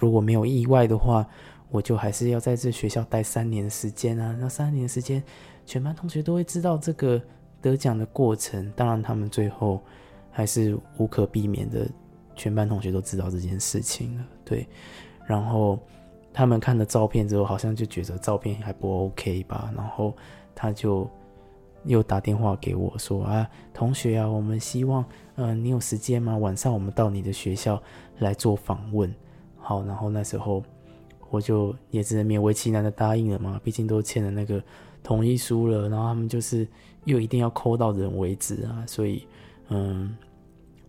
如果没有意外的话，我就还是要在这学校待三年时间啊。那三年时间，全班同学都会知道这个得奖的过程。当然，他们最后还是无可避免的，全班同学都知道这件事情了。对，然后他们看了照片之后，好像就觉得照片还不 OK 吧，然后。他就又打电话给我说：“啊，同学啊，我们希望，嗯，你有时间吗？晚上我们到你的学校来做访问。”好，然后那时候我就也只能勉为其难的答应了嘛，毕竟都签了那个同意书了。然后他们就是又一定要抠到人为止啊，所以，嗯，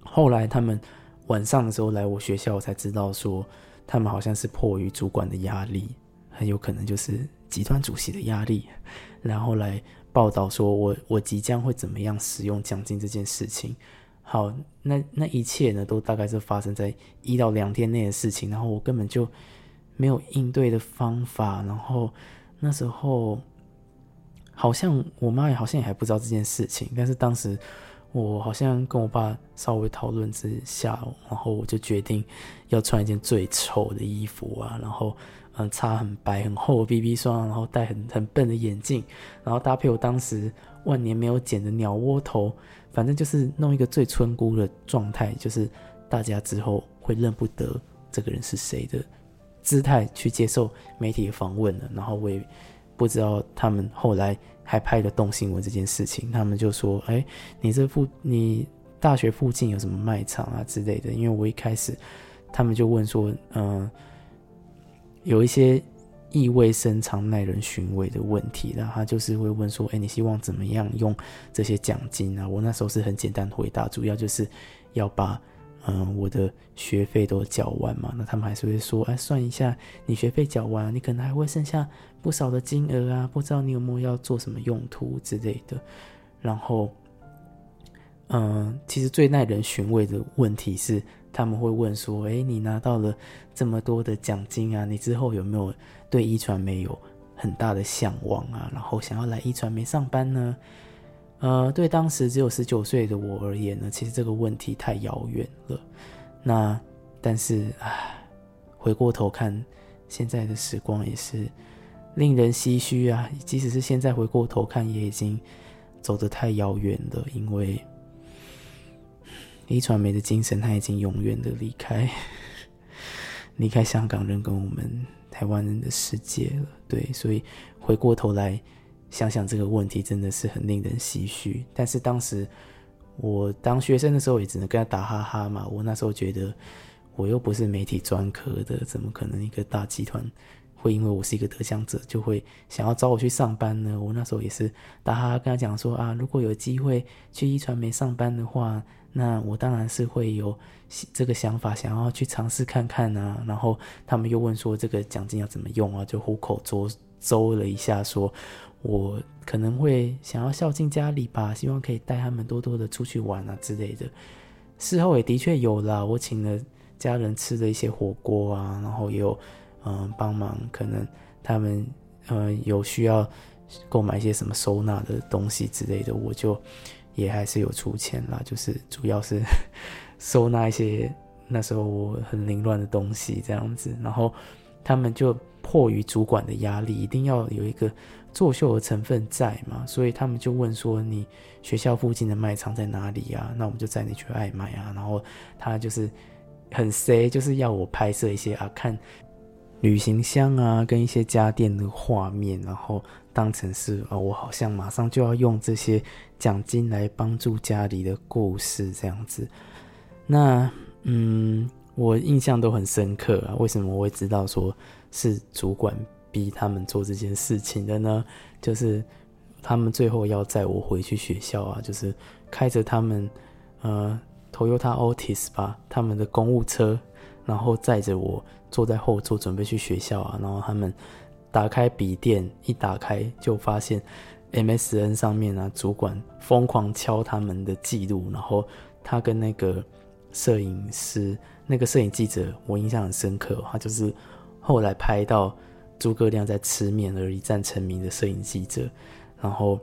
后来他们晚上的时候来我学校，我才知道说，他们好像是迫于主管的压力，很有可能就是集团主席的压力。然后来报道说，我我即将会怎么样使用奖金这件事情。好，那那一切呢，都大概是发生在一到两天内的事情。然后我根本就没有应对的方法。然后那时候好像我妈也好像也还不知道这件事情。但是当时我好像跟我爸稍微讨论之下，然后我就决定要穿一件最丑的衣服啊，然后。嗯，擦很白很厚的 BB 霜，然后戴很很笨的眼镜，然后搭配我当时万年没有剪的鸟窝头，反正就是弄一个最村姑的状态，就是大家之后会认不得这个人是谁的姿态去接受媒体的访问了。然后我也不知道他们后来还拍了动新闻这件事情，他们就说：“哎，你这附你大学附近有什么卖场啊之类的？”因为我一开始他们就问说：“嗯。”有一些意味深长、耐人寻味的问题，然后他就是会问说：“哎，你希望怎么样用这些奖金啊？”我那时候是很简单回答，主要就是要把嗯我的学费都缴完嘛。那他们还是会说：“哎，算一下，你学费缴完，你可能还会剩下不少的金额啊，不知道你有没有要做什么用途之类的。”然后，嗯，其实最耐人寻味的问题是。他们会问说：“哎，你拿到了这么多的奖金啊，你之后有没有对一传媒有很大的向往啊？然后想要来一传媒上班呢？”呃，对当时只有十九岁的我而言呢，其实这个问题太遥远了。那但是，唉，回过头看，现在的时光也是令人唏嘘啊！即使是现在回过头看，也已经走得太遥远了。因为李传媒的精神，他已经永远的离开，离开香港人跟我们台湾人的世界了。对，所以回过头来想想这个问题，真的是很令人唏嘘。但是当时我当学生的时候，也只能跟他打哈哈嘛。我那时候觉得，我又不是媒体专科的，怎么可能一个大集团？会因为我是一个得奖者，就会想要找我去上班呢？我那时候也是打哈哈跟他讲说啊，如果有机会去一传媒上班的话，那我当然是会有这个想法，想要去尝试看看啊。然后他们又问说这个奖金要怎么用啊？就虎口周周了一下，说我可能会想要孝敬家里吧，希望可以带他们多多的出去玩啊之类的。事后也的确有啦，我请了家人吃的一些火锅啊，然后也有。嗯，帮忙可能他们呃有需要购买一些什么收纳的东西之类的，我就也还是有出钱啦。就是主要是 收纳一些那时候我很凌乱的东西这样子。然后他们就迫于主管的压力，一定要有一个作秀的成分在嘛，所以他们就问说：“你学校附近的卖场在哪里啊？”那我们就载你去爱买啊。然后他就是很 C，就是要我拍摄一些啊看。旅行箱啊，跟一些家电的画面，然后当成是啊，我好像马上就要用这些奖金来帮助家里的故事这样子。那嗯，我印象都很深刻啊。为什么我会知道说是主管逼他们做这件事情的呢？就是他们最后要载我回去学校啊，就是开着他们呃 Toyota Altis 吧，他们的公务车，然后载着我。坐在后座准备去学校啊，然后他们打开笔电，一打开就发现 MSN 上面啊，主管疯狂敲他们的记录，然后他跟那个摄影师、那个摄影记者，我印象很深刻，他就是后来拍到诸葛亮在吃面而一战成名的摄影记者，然后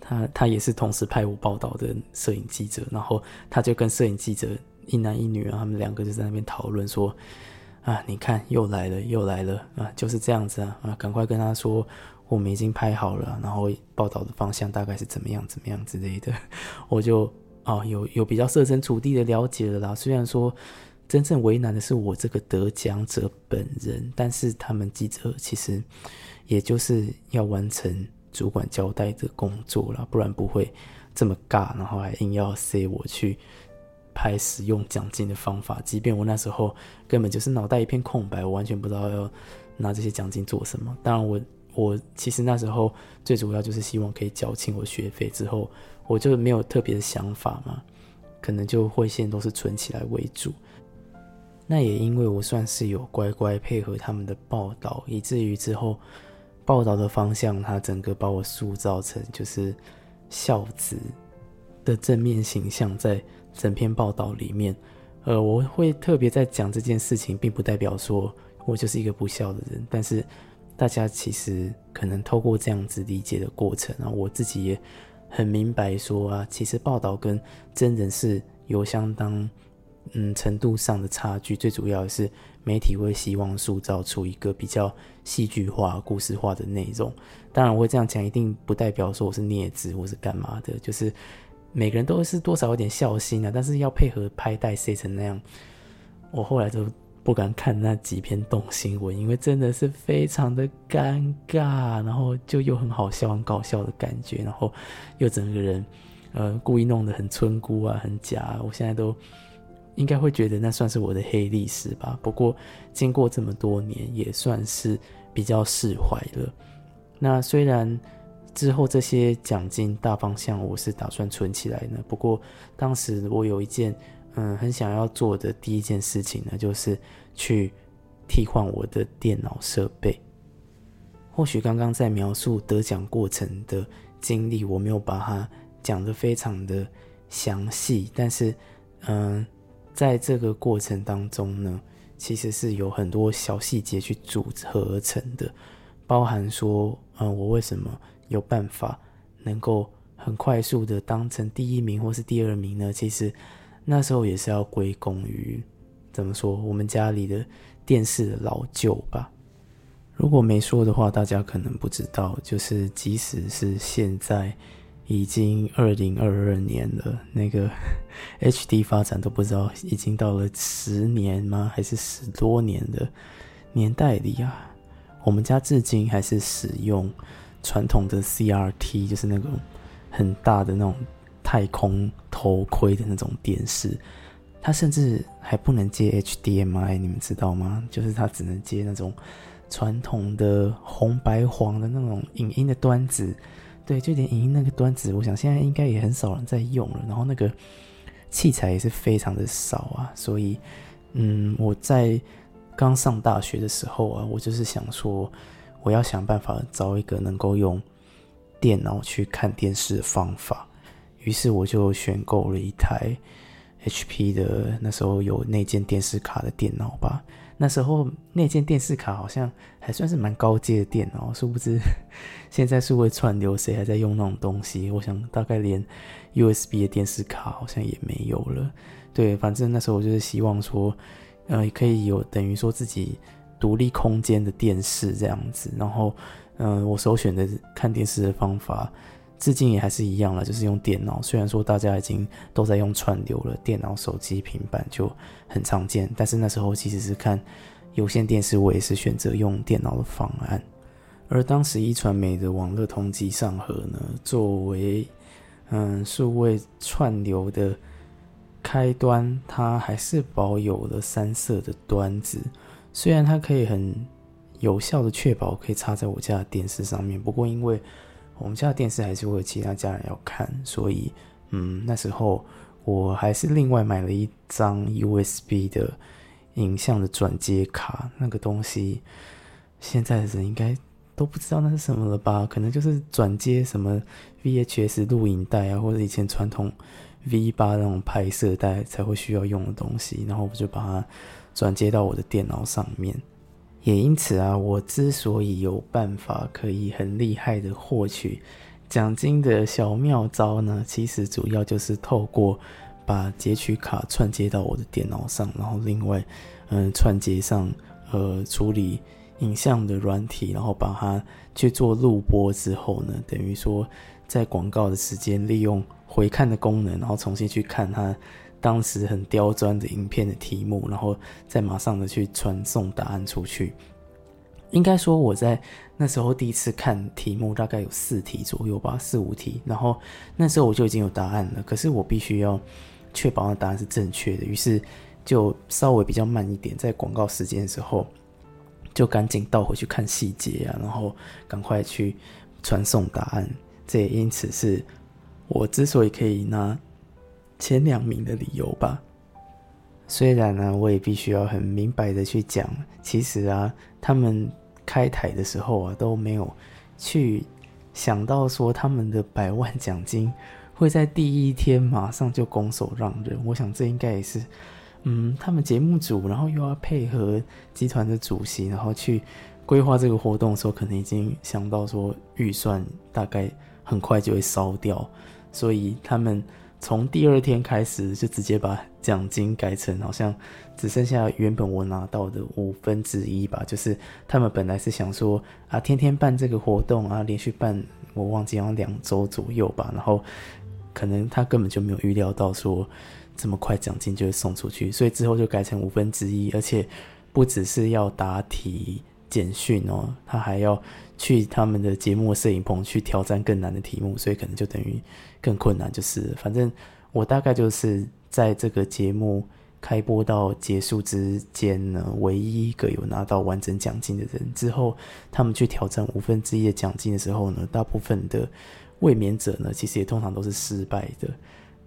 他他也是同时派我报道的摄影记者，然后他就跟摄影记者一男一女啊，他们两个就在那边讨论说。啊！你看，又来了，又来了啊！就是这样子啊！啊，赶快跟他说，我们已经拍好了，然后报道的方向大概是怎么样，怎么样之类的。我就啊，有有比较设身处地的了解了啦。虽然说真正为难的是我这个得奖者本人，但是他们记者其实也就是要完成主管交代的工作了，不然不会这么尬，然后还硬要塞我去。拍使用奖金的方法，即便我那时候根本就是脑袋一片空白，我完全不知道要拿这些奖金做什么。当然，我我其实那时候最主要就是希望可以缴清我学费，之后我就没有特别的想法嘛，可能就会先都是存起来为主。那也因为我算是有乖乖配合他们的报道，以至于之后报道的方向，他整个把我塑造成就是孝子的正面形象在。整篇报道里面，呃，我会特别在讲这件事情，并不代表说我就是一个不孝的人。但是大家其实可能透过这样子理解的过程啊，我自己也很明白说啊，其实报道跟真人是有相当嗯程度上的差距。最主要的是媒体会希望塑造出一个比较戏剧化、故事化的内容。当然，我会这样讲，一定不代表说我是孽子或是干嘛的，就是。每个人都是多少有点孝心啊，但是要配合拍带塞成那样，我后来都不敢看那几篇动新闻，因为真的是非常的尴尬，然后就又很好笑、很搞笑的感觉，然后又整个人呃故意弄得很村姑啊、很假，我现在都应该会觉得那算是我的黑历史吧。不过经过这么多年，也算是比较释怀了。那虽然。之后这些奖金大方向我是打算存起来呢。不过当时我有一件嗯很想要做的第一件事情呢，就是去替换我的电脑设备。或许刚刚在描述得奖过程的经历，我没有把它讲得非常的详细，但是嗯，在这个过程当中呢，其实是有很多小细节去组合而成的，包含说嗯我为什么。有办法能够很快速的当成第一名或是第二名呢？其实那时候也是要归功于怎么说，我们家里的电视的老旧吧。如果没说的话，大家可能不知道，就是即使是现在已经二零二二年了，那个 HD 发展都不知道已经到了十年吗？还是十多年的年代里啊？我们家至今还是使用传统的 CRT，就是那种很大的那种太空头盔的那种电视，它甚至还不能接 HDMI，你们知道吗？就是它只能接那种。传统的红白黄的那种影音的端子，对，就连影音那个端子，我想现在应该也很少人在用了。然后那个器材也是非常的少啊，所以，嗯，我在刚上大学的时候啊，我就是想说，我要想办法找一个能够用电脑去看电视的方法。于是我就选购了一台 HP 的，那时候有内建电视卡的电脑吧。那时候那件电视卡好像还算是蛮高阶的电脑，殊不知 现在是会串流，谁还在用那种东西？我想大概连 USB 的电视卡好像也没有了。对，反正那时候我就是希望说，呃，可以有等于说自己独立空间的电视这样子。然后，嗯，我首选的看电视的方法。至今也还是一样了，就是用电脑。虽然说大家已经都在用串流了，电脑、手机、平板就很常见，但是那时候其实是看有线电视，我也是选择用电脑的方案。而当时一传媒的网络通缉上盒呢，作为嗯数位串流的开端，它还是保有了三色的端子。虽然它可以很有效的确保可以插在我家的电视上面，不过因为我们家的电视还是会有其他家人要看，所以，嗯，那时候我还是另外买了一张 USB 的影像的转接卡。那个东西，现在的人应该都不知道那是什么了吧？可能就是转接什么 VHS 录影带啊，或者以前传统 V 八那种拍摄带才会需要用的东西。然后我就把它转接到我的电脑上面。也因此啊，我之所以有办法可以很厉害的获取奖金的小妙招呢，其实主要就是透过把截取卡串接到我的电脑上，然后另外嗯串接上呃处理影像的软体，然后把它去做录播之后呢，等于说在广告的时间利用回看的功能，然后重新去看它。当时很刁钻的影片的题目，然后再马上的去传送答案出去。应该说我在那时候第一次看题目，大概有四题左右吧，四五题。然后那时候我就已经有答案了，可是我必须要确保那答案是正确的，于是就稍微比较慢一点，在广告时间的时候就赶紧倒回去看细节啊，然后赶快去传送答案。这也因此是我之所以可以拿。前两名的理由吧。虽然呢，我也必须要很明白的去讲，其实啊，他们开台的时候啊，都没有去想到说他们的百万奖金会在第一天马上就拱手让人。我想这应该也是，嗯，他们节目组，然后又要配合集团的主席，然后去规划这个活动的时候，可能已经想到说预算大概很快就会烧掉，所以他们。从第二天开始就直接把奖金改成好像只剩下原本我拿到的五分之一吧。就是他们本来是想说啊，天天办这个活动啊，连续办我忘记好像两周左右吧。然后可能他根本就没有预料到说这么快奖金就会送出去，所以之后就改成五分之一，而且不只是要答题简讯哦，他还要。去他们的节目摄影棚去挑战更难的题目，所以可能就等于更困难。就是反正我大概就是在这个节目开播到结束之间呢，唯一一个有拿到完整奖金的人。之后他们去挑战五分之一的奖金的时候呢，大部分的卫冕者呢，其实也通常都是失败的。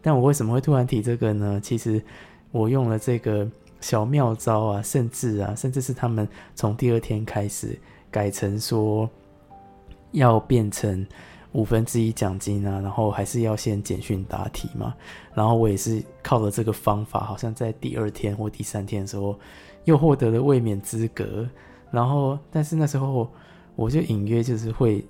但我为什么会突然提这个呢？其实我用了这个小妙招啊，甚至啊，甚至是他们从第二天开始改成说。要变成五分之一奖金啊，然后还是要先简讯答题嘛。然后我也是靠了这个方法，好像在第二天或第三天的时候，又获得了卫冕资格。然后，但是那时候我就隐约就是会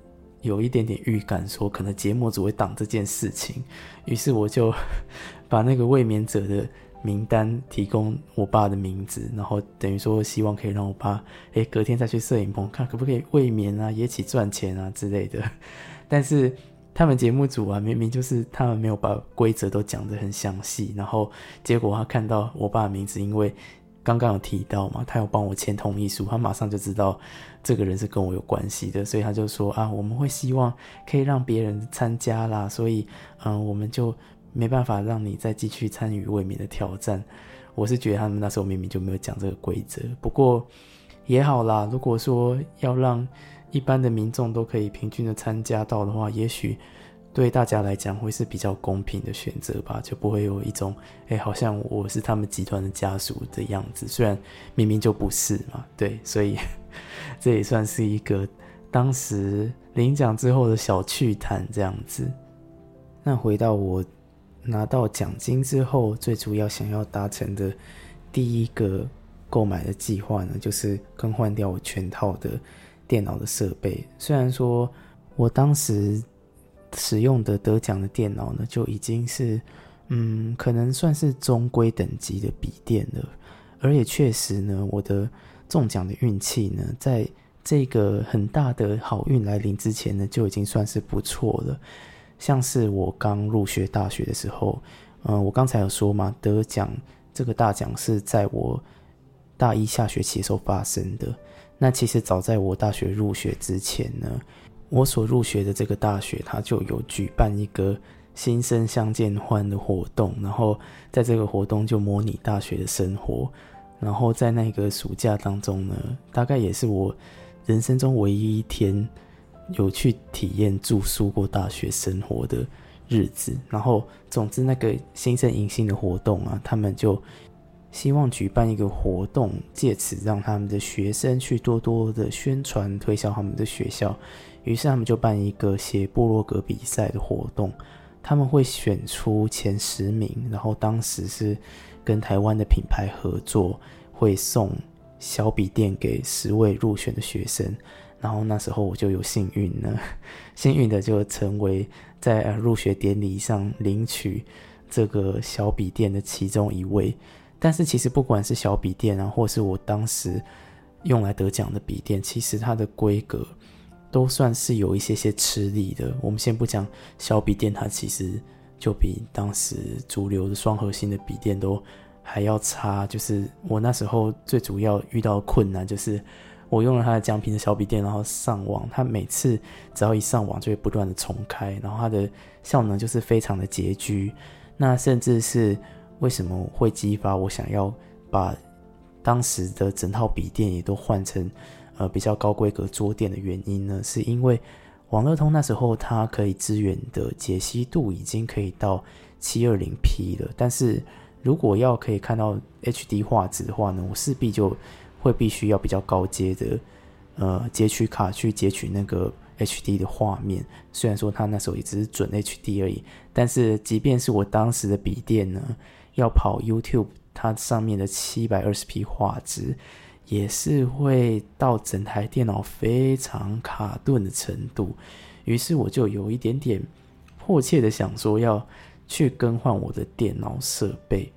有一点点预感，说可能节目组会挡这件事情。于是我就 把那个卫冕者的名单提供我爸的名字，然后等于说希望可以让我爸，诶隔天再去摄影棚看可不可以卫冕啊，也起赚钱啊之类的。但是他们节目组啊，明明就是他们没有把规则都讲得很详细，然后结果他看到我爸的名字，因为刚刚有提到嘛，他有帮我签同意书，他马上就知道这个人是跟我有关系的，所以他就说啊，我们会希望可以让别人参加啦，所以嗯，我们就。没办法让你再继续参与卫冕的挑战，我是觉得他们那时候明明就没有讲这个规则。不过也好啦，如果说要让一般的民众都可以平均的参加到的话，也许对大家来讲会是比较公平的选择吧，就不会有一种哎，好像我是他们集团的家属的样子。虽然明明就不是嘛，对，所以 这也算是一个当时领奖之后的小趣谈这样子。那回到我。拿到奖金之后，最主要想要达成的第一个购买的计划呢，就是更换掉我全套的电脑的设备。虽然说我当时使用的得奖的电脑呢，就已经是嗯，可能算是中规等级的笔电了，而且确实呢，我的中奖的运气呢，在这个很大的好运来临之前呢，就已经算是不错了。像是我刚入学大学的时候，嗯，我刚才有说嘛，得奖这个大奖是在我大一下学期时候发生的。那其实早在我大学入学之前呢，我所入学的这个大学，它就有举办一个新生相见欢的活动，然后在这个活动就模拟大学的生活，然后在那个暑假当中呢，大概也是我人生中唯一一天。有去体验住宿过大学生活的日子，然后总之那个新生迎新的活动啊，他们就希望举办一个活动，借此让他们的学生去多多的宣传推销他们的学校。于是他们就办一个写部落格比赛的活动，他们会选出前十名，然后当时是跟台湾的品牌合作，会送小笔电给十位入选的学生。然后那时候我就有幸运了，幸运的就成为在入学典礼上领取这个小笔电的其中一位。但是其实不管是小笔电啊，或是我当时用来得奖的笔电，其实它的规格都算是有一些些吃力的。我们先不讲小笔电，它其实就比当时主流的双核心的笔电都还要差。就是我那时候最主要遇到困难就是。我用了它的奖品的小笔电，然后上网，它每次只要一上网就会不断的重开，然后它的效能就是非常的拮据。那甚至是为什么会激发我想要把当时的整套笔电也都换成呃比较高规格桌垫的原因呢？是因为网络通那时候它可以支援的解析度已经可以到七二零 P 了，但是如果要可以看到 HD 画质的话呢，我势必就会必须要比较高阶的，呃，截取卡去截取那个 HD 的画面。虽然说它那时候也只是准 HD 而已，但是即便是我当时的笔电呢，要跑 YouTube，它上面的七百二十 P 画质，也是会到整台电脑非常卡顿的程度。于是我就有一点点迫切的想说，要去更换我的电脑设备。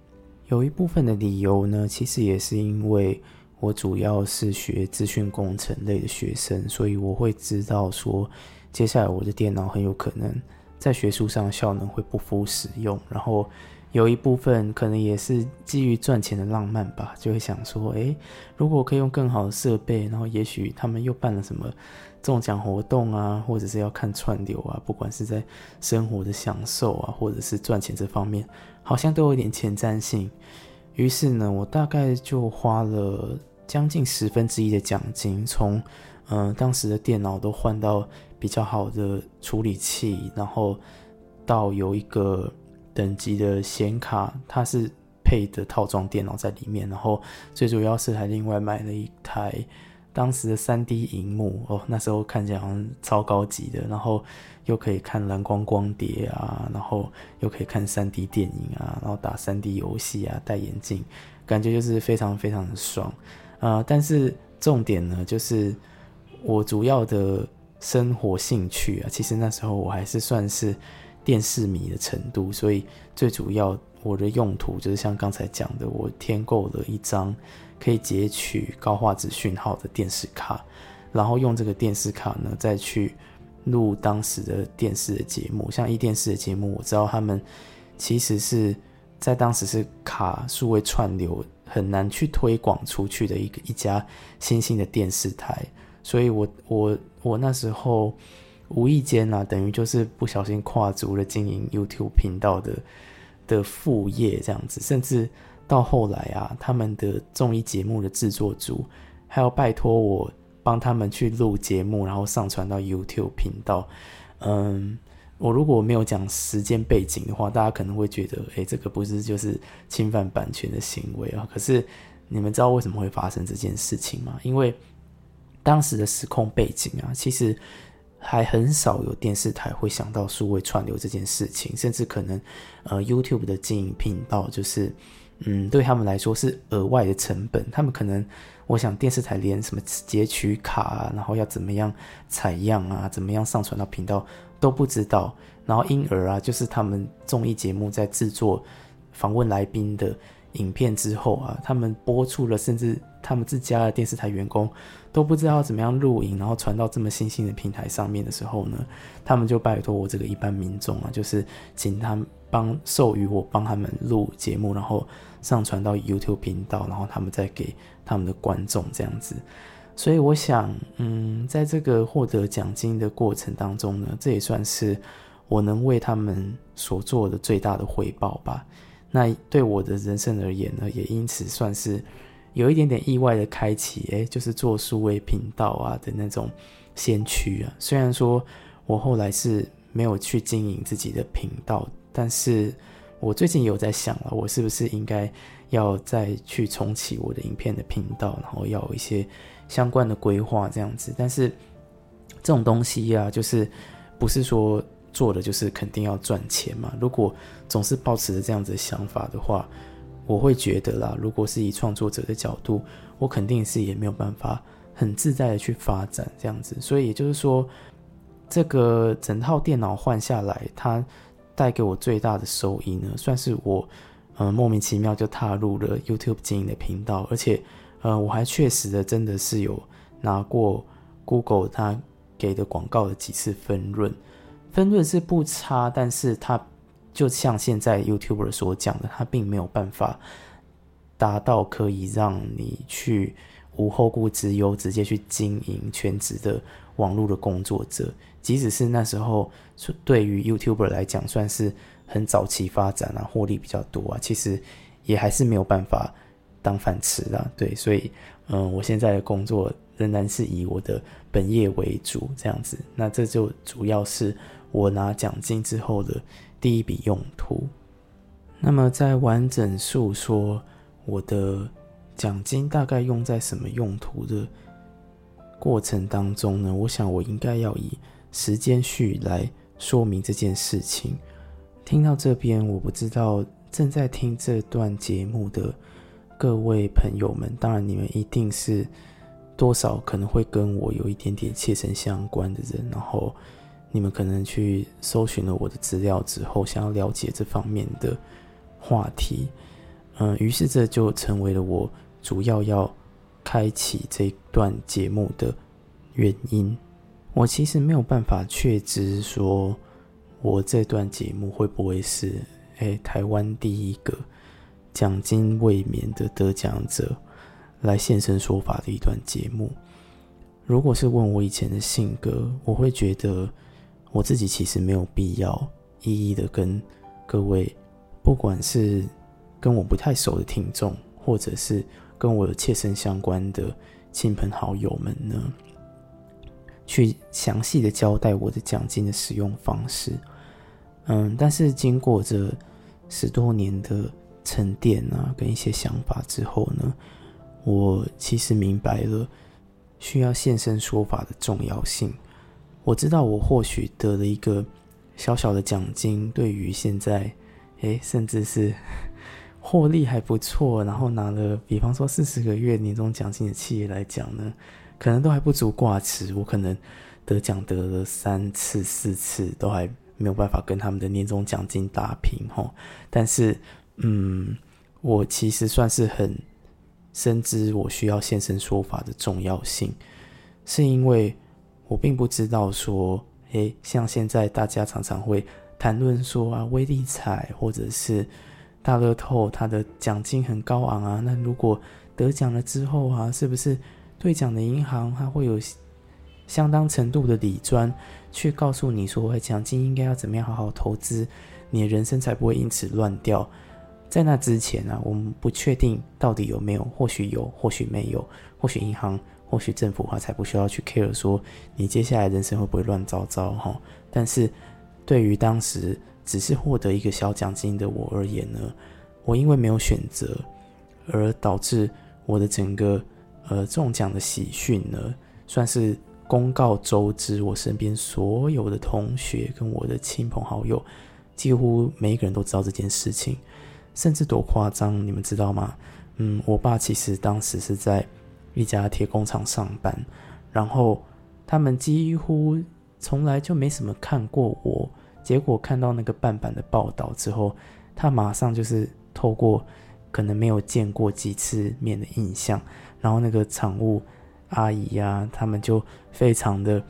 有一部分的理由呢，其实也是因为。我主要是学资讯工程类的学生，所以我会知道说，接下来我的电脑很有可能在学术上效能会不敷使用。然后有一部分可能也是基于赚钱的浪漫吧，就会想说，诶，如果可以用更好的设备，然后也许他们又办了什么中奖活动啊，或者是要看串流啊，不管是在生活的享受啊，或者是赚钱这方面，好像都有点前瞻性。于是呢，我大概就花了。将近十分之一的奖金，从嗯当时的电脑都换到比较好的处理器，然后到有一个等级的显卡，它是配的套装电脑在里面，然后最主要是还另外买了一台当时的三 D 荧幕哦，那时候看起来好像超高级的，然后又可以看蓝光光碟啊，然后又可以看三 D 电影啊，然后打三 D 游戏啊，戴眼镜，感觉就是非常非常的爽。啊，但是重点呢，就是我主要的生活兴趣啊，其实那时候我还是算是电视迷的程度，所以最主要我的用途就是像刚才讲的，我添购了一张可以截取高画质讯号的电视卡，然后用这个电视卡呢再去录当时的电视的节目，像一电视的节目，我知道他们其实是在当时是卡数位串流很难去推广出去的一个一家新兴的电视台，所以我我我那时候。无意间啊，等于就是不小心跨足了经营 YouTube 频道的的副业这样子，甚至到后来啊，他们的综艺节目的制作组还要拜托我帮他们去录节目，然后上传到 YouTube 频道。嗯，我如果没有讲时间背景的话，大家可能会觉得，诶，这个不是就是侵犯版权的行为啊？可是你们知道为什么会发生这件事情吗？因为当时的时空背景啊，其实。还很少有电视台会想到数位串流这件事情，甚至可能，呃，YouTube 的经营频道就是，嗯，对他们来说是额外的成本。他们可能，我想电视台连什么截取卡啊，然后要怎么样采样啊，怎么样上传到频道都不知道。然后因而啊，就是他们综艺节目在制作访问来宾的影片之后啊，他们播出了，甚至他们自家的电视台员工。都不知道怎么样录影，然后传到这么新兴的平台上面的时候呢，他们就拜托我这个一般民众啊，就是请他们帮授予我帮他们录节目，然后上传到 YouTube 频道，然后他们再给他们的观众这样子。所以我想，嗯，在这个获得奖金的过程当中呢，这也算是我能为他们所做的最大的回报吧。那对我的人生而言呢，也因此算是。有一点点意外的开启，诶，就是做数位频道啊的那种先驱啊。虽然说我后来是没有去经营自己的频道，但是我最近有在想了，我是不是应该要再去重启我的影片的频道，然后要有一些相关的规划这样子。但是这种东西呀，就是不是说做的就是肯定要赚钱嘛？如果总是保持着这样子想法的话，我会觉得啦，如果是以创作者的角度，我肯定是也没有办法很自在的去发展这样子。所以也就是说，这个整套电脑换下来，它带给我最大的收益呢，算是我嗯莫名其妙就踏入了 YouTube 经营的频道，而且呃我还确实的真的是有拿过 Google 它给的广告的几次分润，分润是不差，但是它。就像现在 YouTuber 所讲的，他并没有办法达到可以让你去无后顾之忧，直接去经营全职的网络的工作者。即使是那时候，对于 YouTuber 来讲，算是很早期发展啊，获利比较多啊，其实也还是没有办法当饭吃啦。对，所以，嗯，我现在的工作仍然是以我的本业为主，这样子。那这就主要是我拿奖金之后的。第一笔用途，那么在完整述说我的奖金大概用在什么用途的过程当中呢？我想我应该要以时间序来说明这件事情。听到这边，我不知道正在听这段节目的各位朋友们，当然你们一定是多少可能会跟我有一点点切身相关的人，然后。你们可能去搜寻了我的资料之后，想要了解这方面的话题，嗯，于是这就成为了我主要要开启这段节目的原因。我其实没有办法确知说，我这段节目会不会是诶台湾第一个奖金未免的得奖者来现身说法的一段节目。如果是问我以前的性格，我会觉得。我自己其实没有必要一一的跟各位，不管是跟我不太熟的听众，或者是跟我有切身相关的亲朋好友们呢，去详细的交代我的奖金的使用方式。嗯，但是经过这十多年的沉淀啊，跟一些想法之后呢，我其实明白了需要现身说法的重要性。我知道，我或许得了一个小小的奖金，对于现在，诶，甚至是 获利还不错，然后拿了，比方说四十个月年终奖金的企业来讲呢，可能都还不足挂齿。我可能得奖得了三次、四次，都还没有办法跟他们的年终奖金打平，吼。但是，嗯，我其实算是很深知我需要现身说法的重要性，是因为我并不知道说，诶，像现在大家常常会谈论说啊，威力彩或者是大乐透，它的奖金很高昂啊，那如果得奖了之后啊，是不是兑奖的银行它会有相当程度的理专去告诉你说，哎，奖金应该要怎么样好好投资？你的人生才不会因此乱掉。在那之前呢，我们不确定到底有没有，或许有，或许没有，或许银行，或许政府，话才不需要去 care 说你接下来人生会不会乱糟糟哈。但是对于当时只是获得一个小奖金的我而言呢，我因为没有选择，而导致我的整个呃中奖的喜讯呢，算是公告周知，我身边所有的同学跟我的亲朋好友。几乎每一个人都知道这件事情，甚至多夸张，你们知道吗？嗯，我爸其实当时是在一家铁工厂上班，然后他们几乎从来就没什么看过我，结果看到那个半版的报道之后，他马上就是透过可能没有见过几次面的印象，然后那个厂务阿姨呀，他们就非常的。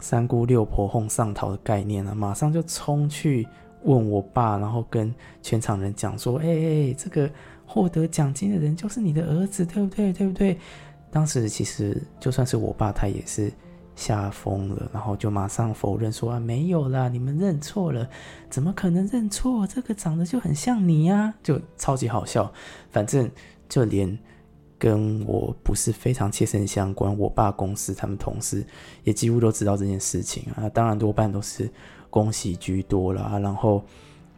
三姑六婆哄上逃的概念啊，马上就冲去问我爸，然后跟全场人讲说：“哎哎，这个获得奖金的人就是你的儿子，对不对？对不对？”当时其实就算是我爸，他也是吓疯了，然后就马上否认说：“啊，没有啦，你们认错了，怎么可能认错？这个长得就很像你呀！”就超级好笑，反正就连。跟我不是非常切身相关，我爸公司他们同事也几乎都知道这件事情啊。当然多半都是恭喜居多啦，然后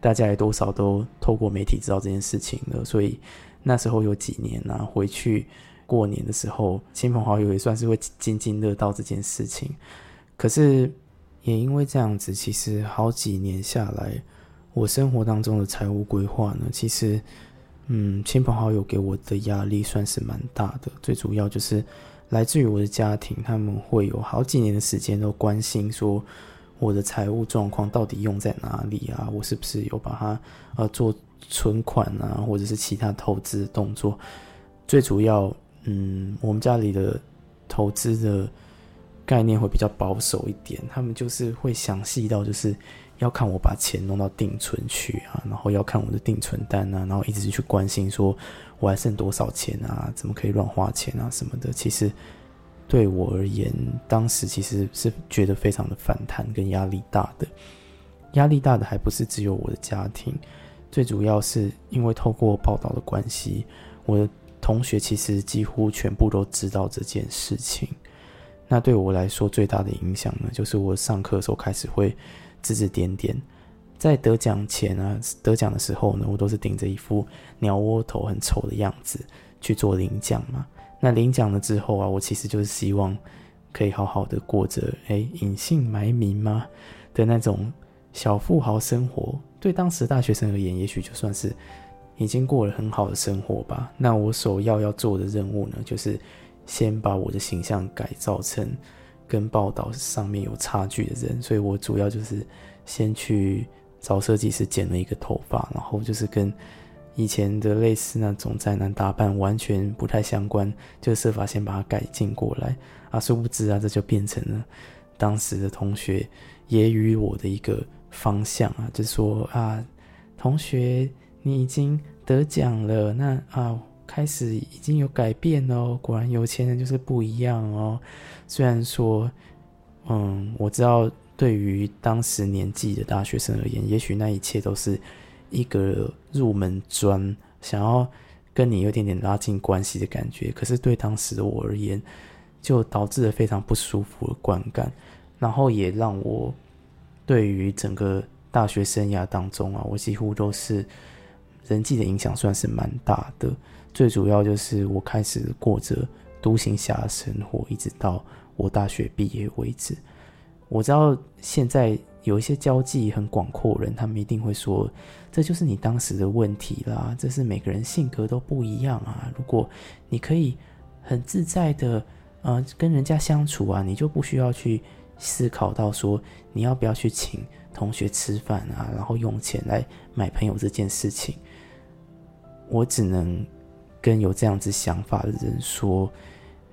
大家也多少都透过媒体知道这件事情了。所以那时候有几年啊，回去过年的时候，亲朋好友也算是会津津乐道这件事情。可是也因为这样子，其实好几年下来，我生活当中的财务规划呢，其实。嗯，亲朋好友给我的压力算是蛮大的，最主要就是来自于我的家庭，他们会有好几年的时间都关心说我的财务状况到底用在哪里啊，我是不是有把它呃做存款啊，或者是其他投资动作。最主要，嗯，我们家里的投资的概念会比较保守一点，他们就是会详细到就是。要看我把钱弄到定存去啊，然后要看我的定存单啊，然后一直去关心说我还剩多少钱啊，怎么可以乱花钱啊什么的。其实对我而言，当时其实是觉得非常的反弹跟压力大的。压力大的还不是只有我的家庭，最主要是因为透过报道的关系，我的同学其实几乎全部都知道这件事情。那对我来说最大的影响呢，就是我上课的时候开始会。指指点点，在得奖前啊，得奖的时候呢，我都是顶着一副鸟窝头很丑的样子去做领奖嘛。那领奖了之后啊，我其实就是希望可以好好的过着哎隐姓埋名吗的那种小富豪生活。对当时大学生而言，也许就算是已经过了很好的生活吧。那我首要要做的任务呢，就是先把我的形象改造成。跟报道上面有差距的人，所以我主要就是先去找设计师剪了一个头发，然后就是跟以前的类似那种宅男打扮完全不太相关，就设法先把它改进过来啊，殊不知啊，这就变成了当时的同学揶揄我的一个方向啊，就说啊，同学你已经得奖了，那啊。开始已经有改变哦，果然有钱人就是不一样哦。虽然说，嗯，我知道对于当时年纪的大学生而言，也许那一切都是一个入门砖，想要跟你有点点拉近关系的感觉。可是对当时的我而言，就导致了非常不舒服的观感，然后也让我对于整个大学生涯当中啊，我几乎都是人际的影响算是蛮大的。最主要就是我开始过着独行侠生活，一直到我大学毕业为止。我知道现在有一些交际很广阔人，他们一定会说，这就是你当时的问题啦。这是每个人性格都不一样啊。如果你可以很自在的呃跟人家相处啊，你就不需要去思考到说你要不要去请同学吃饭啊，然后用钱来买朋友这件事情。我只能跟有这样子想法的人说，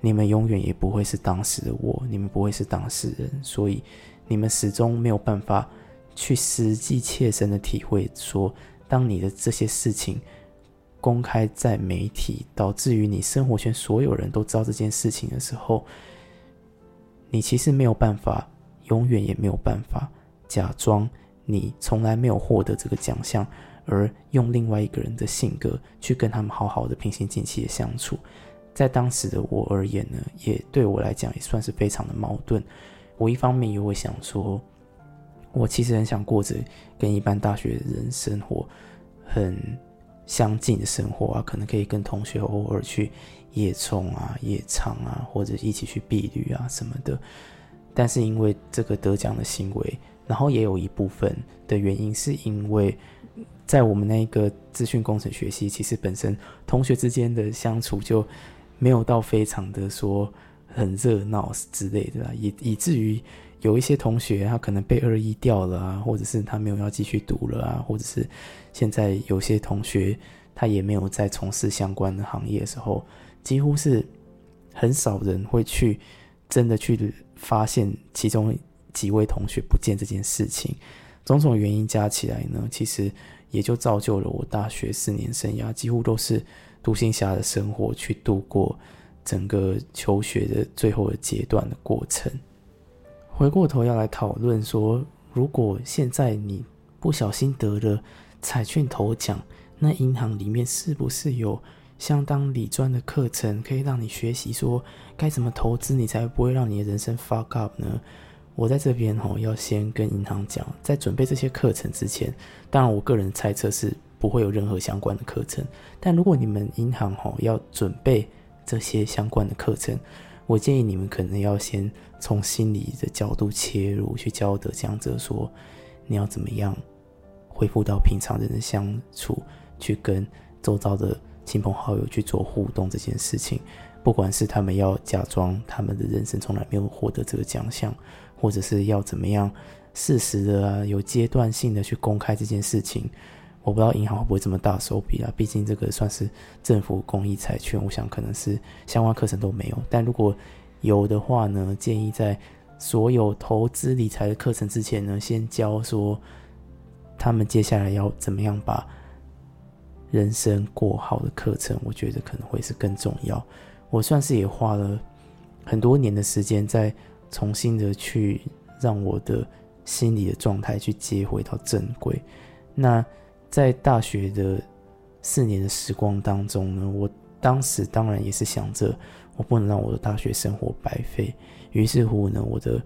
你们永远也不会是当时的我，你们不会是当事人，所以你们始终没有办法去实际切身的体会，说当你的这些事情公开在媒体，导致于你生活圈所有人都知道这件事情的时候，你其实没有办法，永远也没有办法假装你从来没有获得这个奖项。而用另外一个人的性格去跟他们好好的平心静气的相处，在当时的我而言呢，也对我来讲也算是非常的矛盾。我一方面又会想说，我其实很想过着跟一般大学人生活很相近的生活啊，可能可以跟同学偶尔去夜冲啊、夜唱啊，或者一起去避旅啊什么的。但是因为这个得奖的行为，然后也有一部分的原因是因为。在我们那个资讯工程学系，其实本身同学之间的相处就没有到非常的说很热闹之类的，以以至于有一些同学他可能被二一掉了啊，或者是他没有要继续读了啊，或者是现在有些同学他也没有在从事相关的行业的时候，几乎是很少人会去真的去发现其中几位同学不见这件事情。种种原因加起来呢，其实也就造就了我大学四年生涯几乎都是独行侠的生活去度过整个求学的最后的阶段的过程。回过头要来讨论说，如果现在你不小心得了彩券头奖，那银行里面是不是有相当理专的课程可以让你学习说该怎么投资，你才不会让你的人生 fuck up 呢？我在这边吼，要先跟银行讲，在准备这些课程之前，当然我个人猜测是不会有任何相关的课程。但如果你们银行吼要准备这些相关的课程，我建议你们可能要先从心理的角度切入，去教得讲者说，你要怎么样恢复到平常人的相处，去跟周遭的亲朋好友去做互动这件事情，不管是他们要假装他们的人生从来没有获得这个奖项。或者是要怎么样适时的啊，有阶段性的去公开这件事情，我不知道银行会不会这么大手笔啊？毕竟这个算是政府公益彩券，我想可能是相关课程都没有。但如果有的话呢，建议在所有投资理财的课程之前呢，先教说他们接下来要怎么样把人生过好的课程，我觉得可能会是更重要。我算是也花了很多年的时间在。重新的去让我的心理的状态去接回到正轨。那在大学的四年的时光当中呢，我当时当然也是想着，我不能让我的大学生活白费。于是乎呢，我的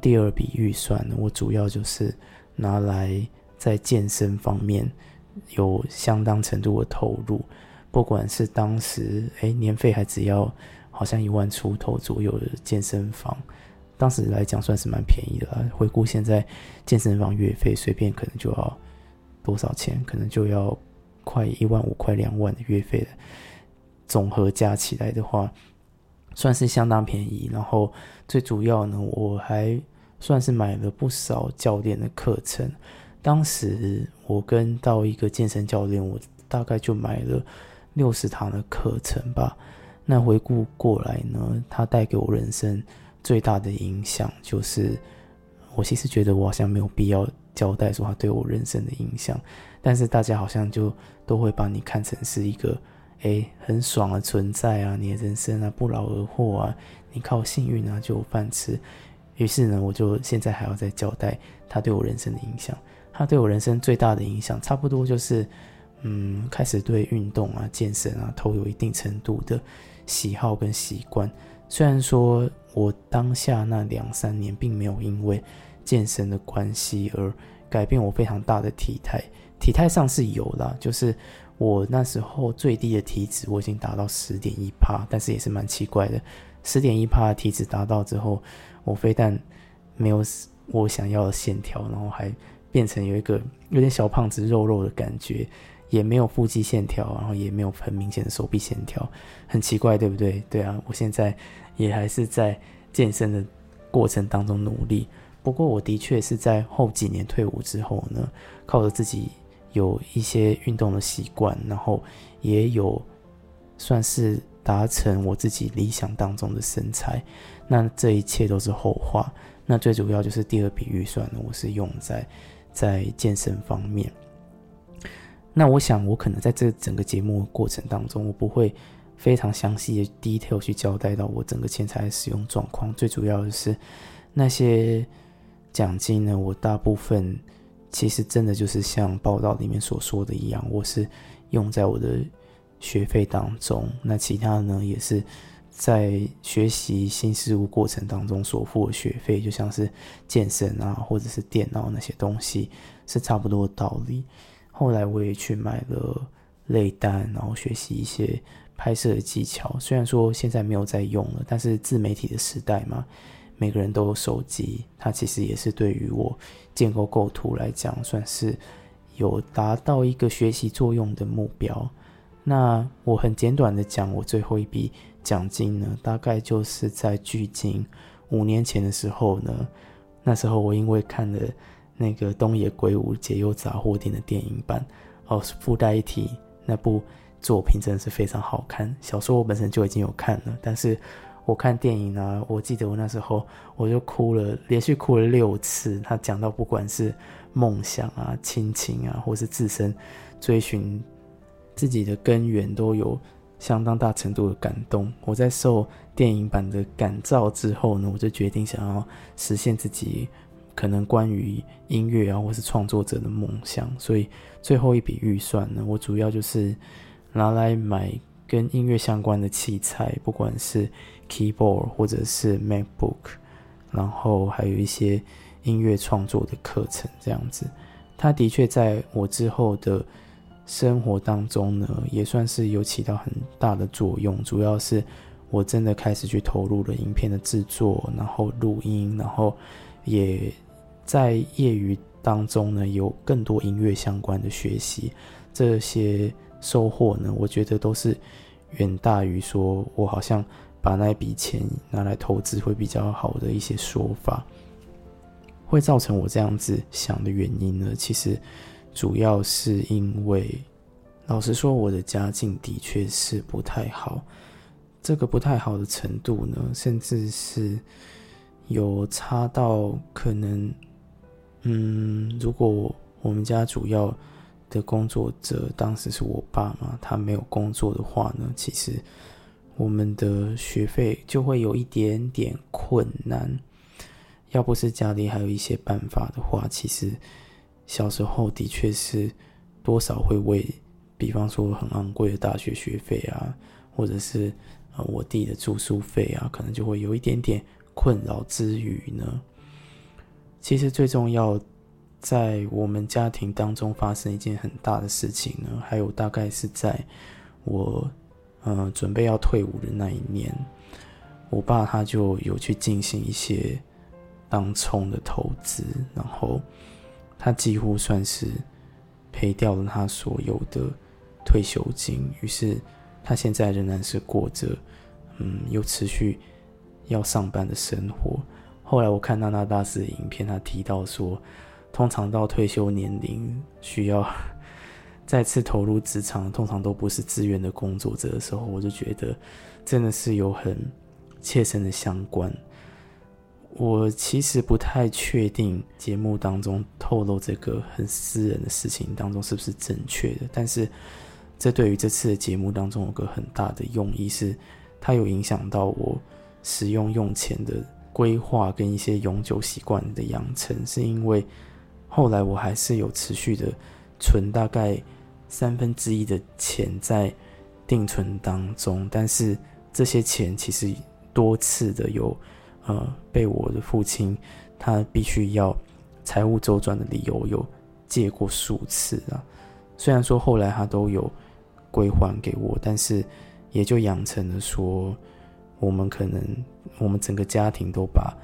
第二笔预算呢，我主要就是拿来在健身方面有相当程度的投入。不管是当时哎年费还只要好像一万出头左右的健身房。当时来讲算是蛮便宜的啦。回顾现在健身房月费，随便可能就要多少钱？可能就要快一万五、快两万的月费了。总和加起来的话，算是相当便宜。然后最主要呢，我还算是买了不少教练的课程。当时我跟到一个健身教练，我大概就买了六十堂的课程吧。那回顾过来呢，他带给我人生。最大的影响就是，我其实觉得我好像没有必要交代说他对我人生的影响，但是大家好像就都会把你看成是一个诶很爽的存在啊，你的人生啊不劳而获啊，你靠幸运啊就有饭吃。于是呢，我就现在还要再交代他对我人生的影响。他对我人生最大的影响，差不多就是，嗯，开始对运动啊、健身啊，都有一定程度的喜好跟习惯。虽然说。我当下那两三年，并没有因为健身的关系而改变我非常大的体态。体态上是有啦，就是我那时候最低的体脂我已经达到十点一趴，但是也是蛮奇怪的，十点一趴的体脂达到之后，我非但没有我想要的线条，然后还变成有一个有点小胖子肉肉的感觉，也没有腹肌线条，然后也没有很明显的手臂线条，很奇怪，对不对？对啊，我现在。也还是在健身的过程当中努力。不过，我的确是在后几年退伍之后呢，靠着自己有一些运动的习惯，然后也有算是达成我自己理想当中的身材。那这一切都是后话。那最主要就是第二笔预算呢，我是用在在健身方面。那我想，我可能在这整个节目过程当中，我不会非常详细的 detail 去交代到我整个钱财的使用状况。最主要的是那些奖金呢，我大部分其实真的就是像报道里面所说的一样，我是用在我的学费当中。那其他呢，也是。在学习新事物过程当中所付的学费，就像是健身啊，或者是电脑那些东西，是差不多的道理。后来我也去买了类单，然后学习一些拍摄的技巧。虽然说现在没有在用了，但是自媒体的时代嘛，每个人都有手机，它其实也是对于我建构构图来讲，算是有达到一个学习作用的目标。那我很简短的讲，我最后一笔。奖金呢，大概就是在距今五年前的时候呢。那时候我因为看了那个东野圭吾解忧杂货店的电影版，哦，附带一提，那部作品真的是非常好看。小说我本身就已经有看了，但是我看电影呢，我记得我那时候我就哭了，连续哭了六次。他讲到不管是梦想啊、亲情啊，或是自身追寻自己的根源，都有。相当大程度的感动。我在受电影版的感召之后呢，我就决定想要实现自己可能关于音乐啊，或是创作者的梦想。所以最后一笔预算呢，我主要就是拿来买跟音乐相关的器材，不管是 keyboard 或者是 MacBook，然后还有一些音乐创作的课程这样子。它的确在我之后的。生活当中呢，也算是有起到很大的作用。主要是我真的开始去投入了影片的制作，然后录音，然后也在业余当中呢，有更多音乐相关的学习。这些收获呢，我觉得都是远大于说我好像把那笔钱拿来投资会比较好的一些说法。会造成我这样子想的原因呢，其实。主要是因为，老实说，我的家境的确是不太好。这个不太好的程度呢，甚至是有差到可能，嗯，如果我们家主要的工作者当时是我爸妈，他没有工作的话呢，其实我们的学费就会有一点点困难。要不是家里还有一些办法的话，其实。小时候的确是多少会为，比方说很昂贵的大学学费啊，或者是呃我弟的住宿费啊，可能就会有一点点困扰之余呢，其实最重要在我们家庭当中发生一件很大的事情呢，还有大概是在我呃准备要退伍的那一年，我爸他就有去进行一些当冲的投资，然后。他几乎算是赔掉了他所有的退休金，于是他现在仍然是过着嗯又持续要上班的生活。后来我看娜娜大师的影片，他提到说，通常到退休年龄需要再次投入职场，通常都不是自愿的工作者的时候，我就觉得真的是有很切身的相关。我其实不太确定节目当中透露这个很私人的事情当中是不是正确的，但是这对于这次的节目当中有个很大的用意是，它有影响到我使用用钱的规划跟一些永久习惯的养成，是因为后来我还是有持续的存大概三分之一的钱在定存当中，但是这些钱其实多次的有。呃，被我的父亲他必须要财务周转的理由有借过数次啊。虽然说后来他都有归还给我，但是也就养成了说，我们可能我们整个家庭都把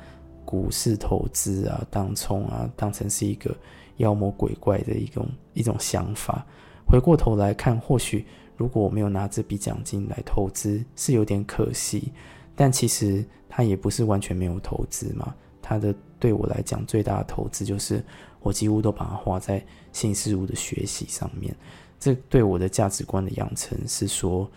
股市投资啊、当冲啊当成是一个妖魔鬼怪的一种一种想法。回过头来看，或许如果我没有拿这笔奖金来投资，是有点可惜。但其实他也不是完全没有投资嘛，他的对我来讲最大的投资就是我几乎都把它花在新事物的学习上面。这对我的价值观的养成是说，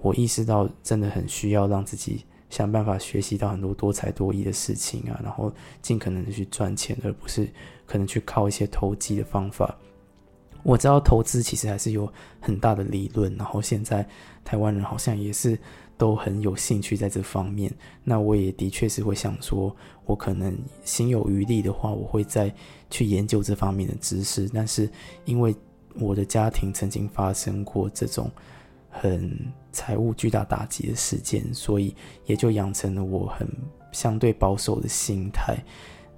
我意识到真的很需要让自己想办法学习到很多多才多艺的事情啊，然后尽可能的去赚钱，而不是可能去靠一些投机的方法。我知道投资其实还是有很大的理论，然后现在台湾人好像也是都很有兴趣在这方面。那我也的确是会想说，我可能心有余力的话，我会再去研究这方面的知识。但是因为我的家庭曾经发生过这种很财务巨大打击的事件，所以也就养成了我很相对保守的心态。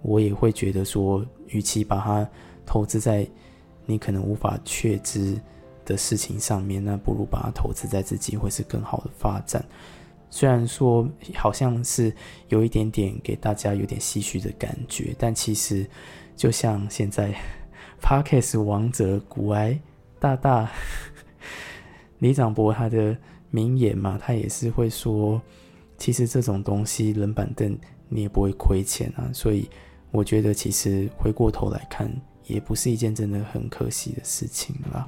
我也会觉得说，与其把它投资在你可能无法确知的事情上面，那不如把它投资在自己会是更好的发展。虽然说好像是有一点点给大家有点唏嘘的感觉，但其实就像现在。Parkes 王者古埃大大 李长博他的名言嘛，他也是会说，其实这种东西冷板凳你也不会亏钱啊，所以我觉得其实回过头来看，也不是一件真的很可惜的事情啦。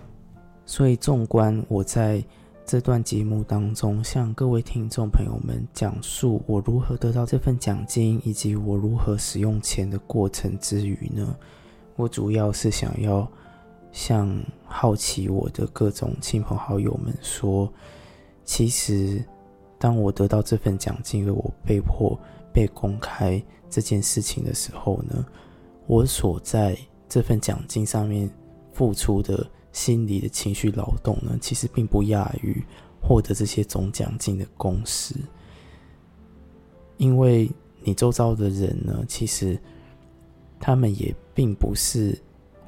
所以纵观我在这段节目当中向各位听众朋友们讲述我如何得到这份奖金，以及我如何使用钱的过程之余呢？我主要是想要向好奇我的各种亲朋好友们说，其实当我得到这份奖金而我被迫被公开这件事情的时候呢，我所在这份奖金上面付出的心理的情绪劳动呢，其实并不亚于获得这些总奖金的公司，因为你周遭的人呢，其实。他们也并不是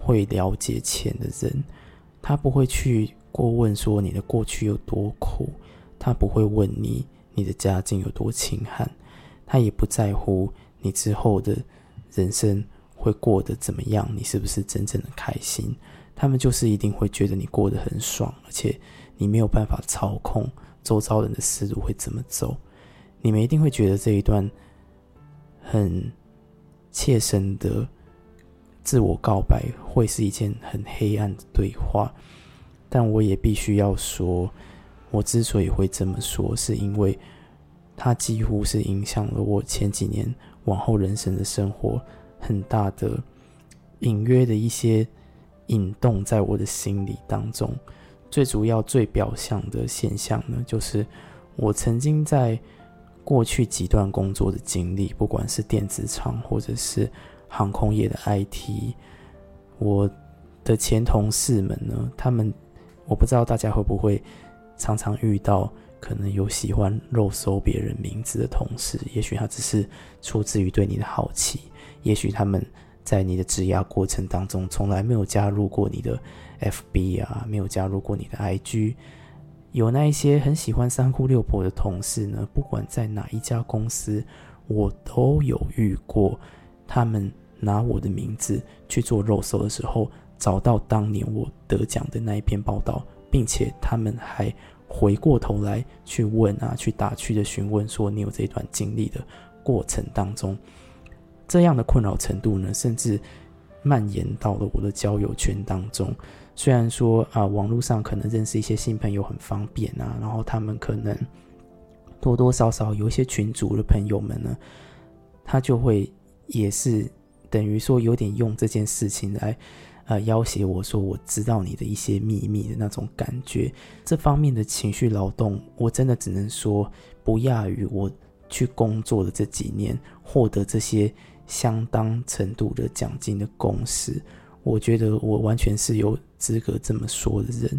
会了解钱的人，他不会去过问说你的过去有多苦，他不会问你你的家境有多清寒，他也不在乎你之后的人生会过得怎么样，你是不是真正的开心？他们就是一定会觉得你过得很爽，而且你没有办法操控周遭人的思路会怎么走，你们一定会觉得这一段很。切身的自我告白会是一件很黑暗的对话，但我也必须要说，我之所以会这么说，是因为它几乎是影响了我前几年往后人生的生活很大的隐约的一些引动，在我的心里当中，最主要、最表象的现象呢，就是我曾经在。过去几段工作的经历，不管是电子厂或者是航空业的 IT，我的前同事们呢，他们我不知道大家会不会常常遇到，可能有喜欢肉搜别人名字的同事，也许他只是出自于对你的好奇，也许他们在你的职涯过程当中从来没有加入过你的 FB 啊，没有加入过你的 IG。有那一些很喜欢三姑六婆的同事呢，不管在哪一家公司，我都有遇过。他们拿我的名字去做肉搜的时候，找到当年我得奖的那一篇报道，并且他们还回过头来去问啊，去打趣的询问说：“你有这段经历的过程当中，这样的困扰程度呢，甚至蔓延到了我的交友圈当中。”虽然说啊，网络上可能认识一些新朋友很方便啊，然后他们可能多多少少有一些群主的朋友们呢，他就会也是等于说有点用这件事情来呃要挟我说我知道你的一些秘密的那种感觉，这方面的情绪劳动，我真的只能说不亚于我去工作的这几年获得这些相当程度的奖金的公司。我觉得我完全是有资格这么说的人，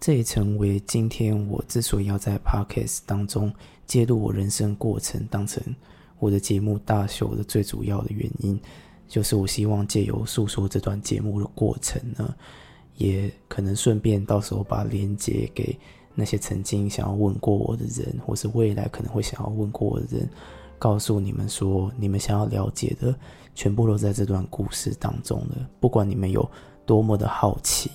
这也成为今天我之所以要在 podcast 当中揭露我人生过程，当成我的节目大秀的最主要的原因，就是我希望借由诉说这段节目的过程呢，也可能顺便到时候把连接给那些曾经想要问过我的人，或是未来可能会想要问过我的人。告诉你们说，你们想要了解的全部都在这段故事当中了。不管你们有多么的好奇，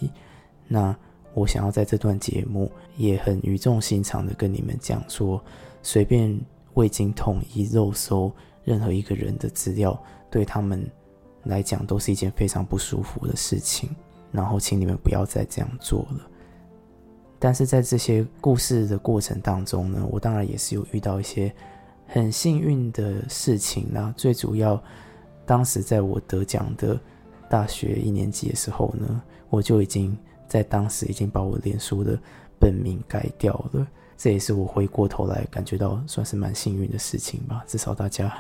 那我想要在这段节目也很语重心长的跟你们讲说，随便未经统一肉搜任何一个人的资料，对他们来讲都是一件非常不舒服的事情。然后，请你们不要再这样做了。但是在这些故事的过程当中呢，我当然也是有遇到一些很幸运的事情那最主要，当时在我得奖的大学一年级的时候呢，我就已经在当时已经把我脸书的本名改掉了。这也是我回过头来感觉到算是蛮幸运的事情吧。至少大家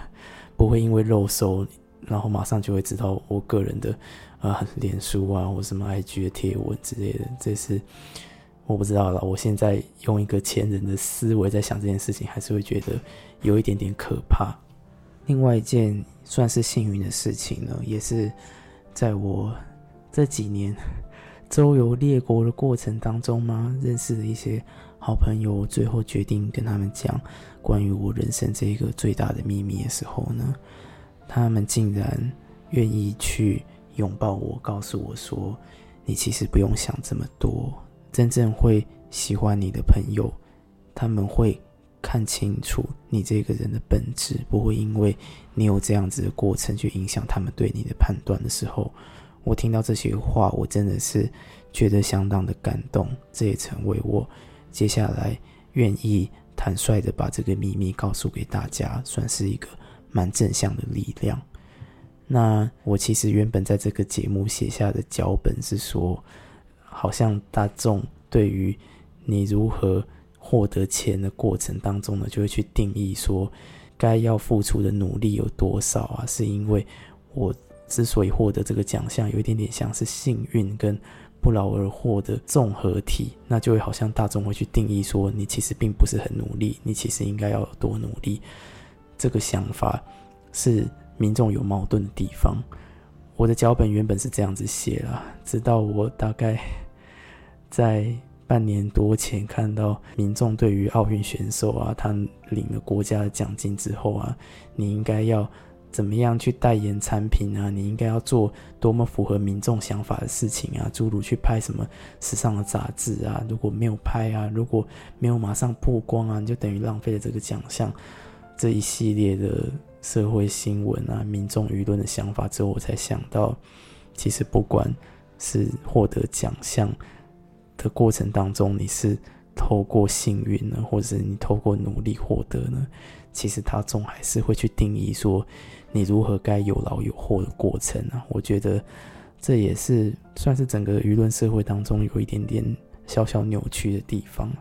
不会因为肉搜，然后马上就会知道我个人的啊脸书啊或什么 IG 的贴文之类的。这是。我不知道了。我现在用一个前人的思维在想这件事情，还是会觉得有一点点可怕。另外一件算是幸运的事情呢，也是在我这几年周游列国的过程当中嘛，认识的一些好朋友，最后决定跟他们讲关于我人生这一个最大的秘密的时候呢，他们竟然愿意去拥抱我，告诉我说：“你其实不用想这么多。”真正会喜欢你的朋友，他们会看清楚你这个人的本质，不会因为你有这样子的过程去影响他们对你的判断的时候，我听到这些话，我真的是觉得相当的感动。这也成为我接下来愿意坦率的把这个秘密告诉给大家，算是一个蛮正向的力量。那我其实原本在这个节目写下的脚本是说。好像大众对于你如何获得钱的过程当中呢，就会去定义说，该要付出的努力有多少啊？是因为我之所以获得这个奖项，有一点点像是幸运跟不劳而获的综合体，那就会好像大众会去定义说，你其实并不是很努力，你其实应该要有多努力。这个想法是民众有矛盾的地方。我的脚本原本是这样子写了，直到我大概。在半年多前看到民众对于奥运选手啊，他领了国家的奖金之后啊，你应该要怎么样去代言产品啊？你应该要做多么符合民众想法的事情啊？诸如去拍什么时尚的杂志啊？如果没有拍啊，如果没有马上曝光啊，你就等于浪费了这个奖项。这一系列的社会新闻啊，民众舆论的想法之后，我才想到，其实不管是获得奖项。的过程当中，你是透过幸运呢，或者是你透过努力获得呢？其实他总还是会去定义说，你如何该有劳有获的过程啊。我觉得这也是算是整个舆论社会当中有一点点小小扭曲的地方。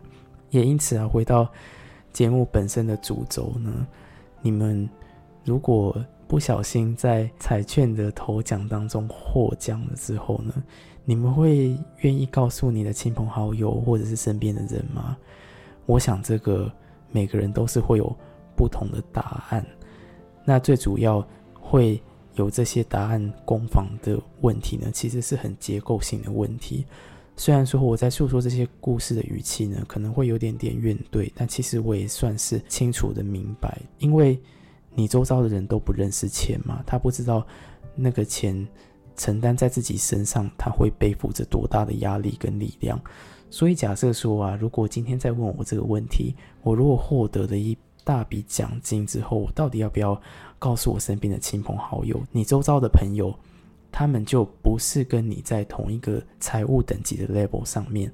也因此啊，回到节目本身的主轴呢，你们如果不小心在彩券的头奖当中获奖了之后呢？你们会愿意告诉你的亲朋好友或者是身边的人吗？我想这个每个人都是会有不同的答案。那最主要会有这些答案攻防的问题呢，其实是很结构性的问题。虽然说我在诉说这些故事的语气呢，可能会有点点怨怼，但其实我也算是清楚的明白，因为你周遭的人都不认识钱嘛，他不知道那个钱。承担在自己身上，他会背负着多大的压力跟力量？所以假设说啊，如果今天再问我这个问题，我如果获得了一大笔奖金之后，我到底要不要告诉我身边的亲朋好友？你周遭的朋友，他们就不是跟你在同一个财务等级的 level 上面。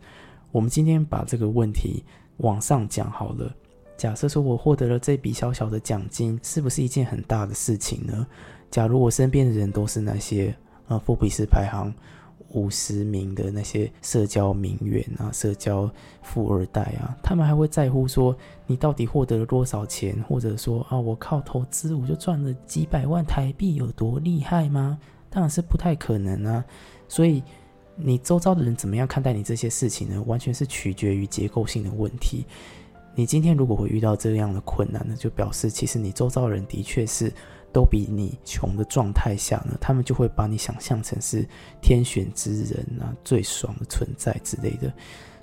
我们今天把这个问题往上讲好了。假设说我获得了这笔小小的奖金，是不是一件很大的事情呢？假如我身边的人都是那些。啊，富比斯排行五十名的那些社交名媛啊，社交富二代啊，他们还会在乎说你到底获得了多少钱，或者说啊，我靠投资我就赚了几百万台币，有多厉害吗？当然是不太可能啊。所以你周遭的人怎么样看待你这些事情呢？完全是取决于结构性的问题。你今天如果会遇到这样的困难呢，就表示其实你周遭人的确是。都比你穷的状态下呢，他们就会把你想象成是天选之人啊，最爽的存在之类的。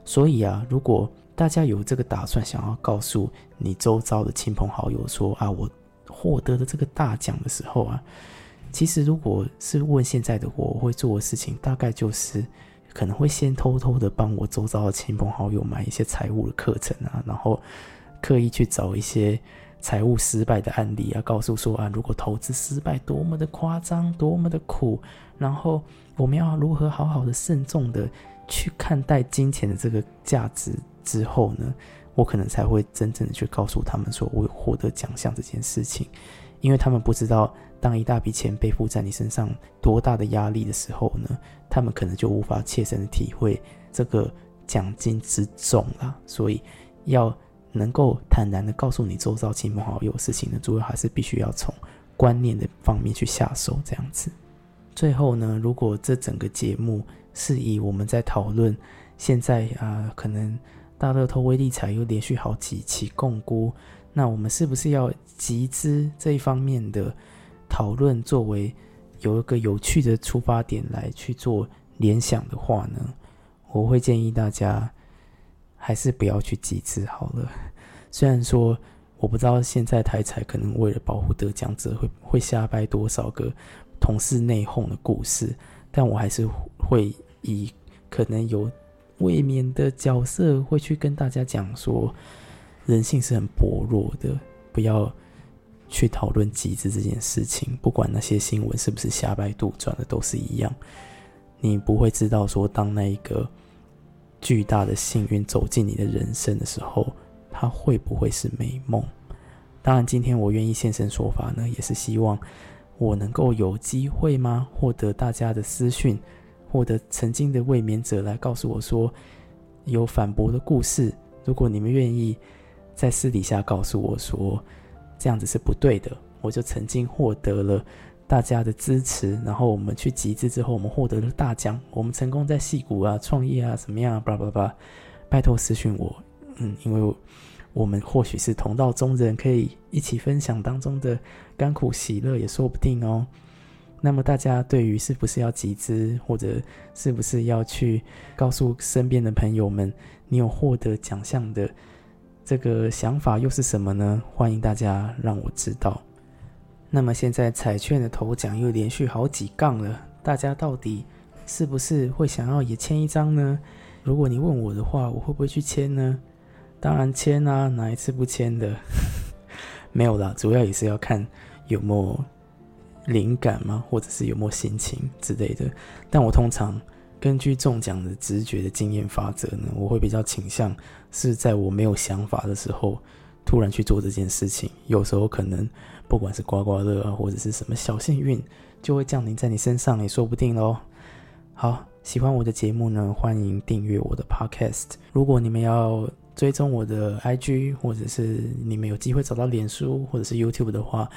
所以啊，如果大家有这个打算，想要告诉你周遭的亲朋好友说啊，我获得了这个大奖的时候啊，其实如果是问现在的我，我会做的事情大概就是可能会先偷偷的帮我周遭的亲朋好友买一些财务的课程啊，然后刻意去找一些。财务失败的案例啊，告诉说啊，如果投资失败多么的夸张，多么的苦，然后我们要如何好好的慎重的去看待金钱的这个价值之后呢，我可能才会真正的去告诉他们说，我获得奖项这件事情，因为他们不知道，当一大笔钱背负在你身上多大的压力的时候呢，他们可能就无法切身的体会这个奖金之重啦，所以要。能够坦然的告诉你周遭亲朋好友事情呢，主要还是必须要从观念的方面去下手，这样子。最后呢，如果这整个节目是以我们在讨论现在啊，可能大乐透、微利彩又连续好几期共估，那我们是不是要集资这一方面的讨论作为有一个有趣的出发点来去做联想的话呢？我会建议大家。还是不要去集资好了。虽然说我不知道现在台彩可能为了保护得奖者会会瞎掰多少个同事内讧的故事，但我还是会以可能有未免的角色会去跟大家讲说，人性是很薄弱的，不要去讨论集资这件事情。不管那些新闻是不是瞎掰杜撰的，都是一样。你不会知道说当那一个。巨大的幸运走进你的人生的时候，它会不会是美梦？当然，今天我愿意现身说法呢，也是希望我能够有机会吗？获得大家的私讯，获得曾经的卫冕者来告诉我说有反驳的故事。如果你们愿意在私底下告诉我说这样子是不对的，我就曾经获得了。大家的支持，然后我们去集资之后，我们获得了大奖，我们成功在戏谷啊创业啊怎么样？巴拉巴拉，拜托私讯我，嗯，因为我们或许是同道中人，可以一起分享当中的甘苦喜乐，也说不定哦。那么大家对于是不是要集资，或者是不是要去告诉身边的朋友们，你有获得奖项的这个想法又是什么呢？欢迎大家让我知道。那么现在彩券的头奖又连续好几杠了，大家到底是不是会想要也签一张呢？如果你问我的话，我会不会去签呢？当然签啊，哪一次不签的？没有啦，主要也是要看有没有灵感嘛，或者是有没有心情之类的。但我通常根据中奖的直觉的经验法则呢，我会比较倾向是在我没有想法的时候，突然去做这件事情。有时候可能。不管是刮刮乐啊，或者是什么小幸运，就会降临在你身上，也说不定喽。好，喜欢我的节目呢，欢迎订阅我的 Podcast。如果你们要追踪我的 IG，或者是你们有机会找到脸书或者是 YouTube 的话，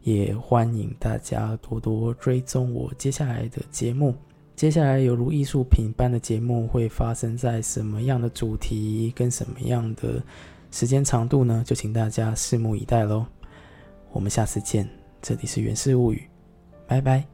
也欢迎大家多多追踪我接下来的节目。接下来有如艺术品般的节目会发生在什么样的主题跟什么样的时间长度呢？就请大家拭目以待喽。我们下次见，这里是源氏物语，拜拜。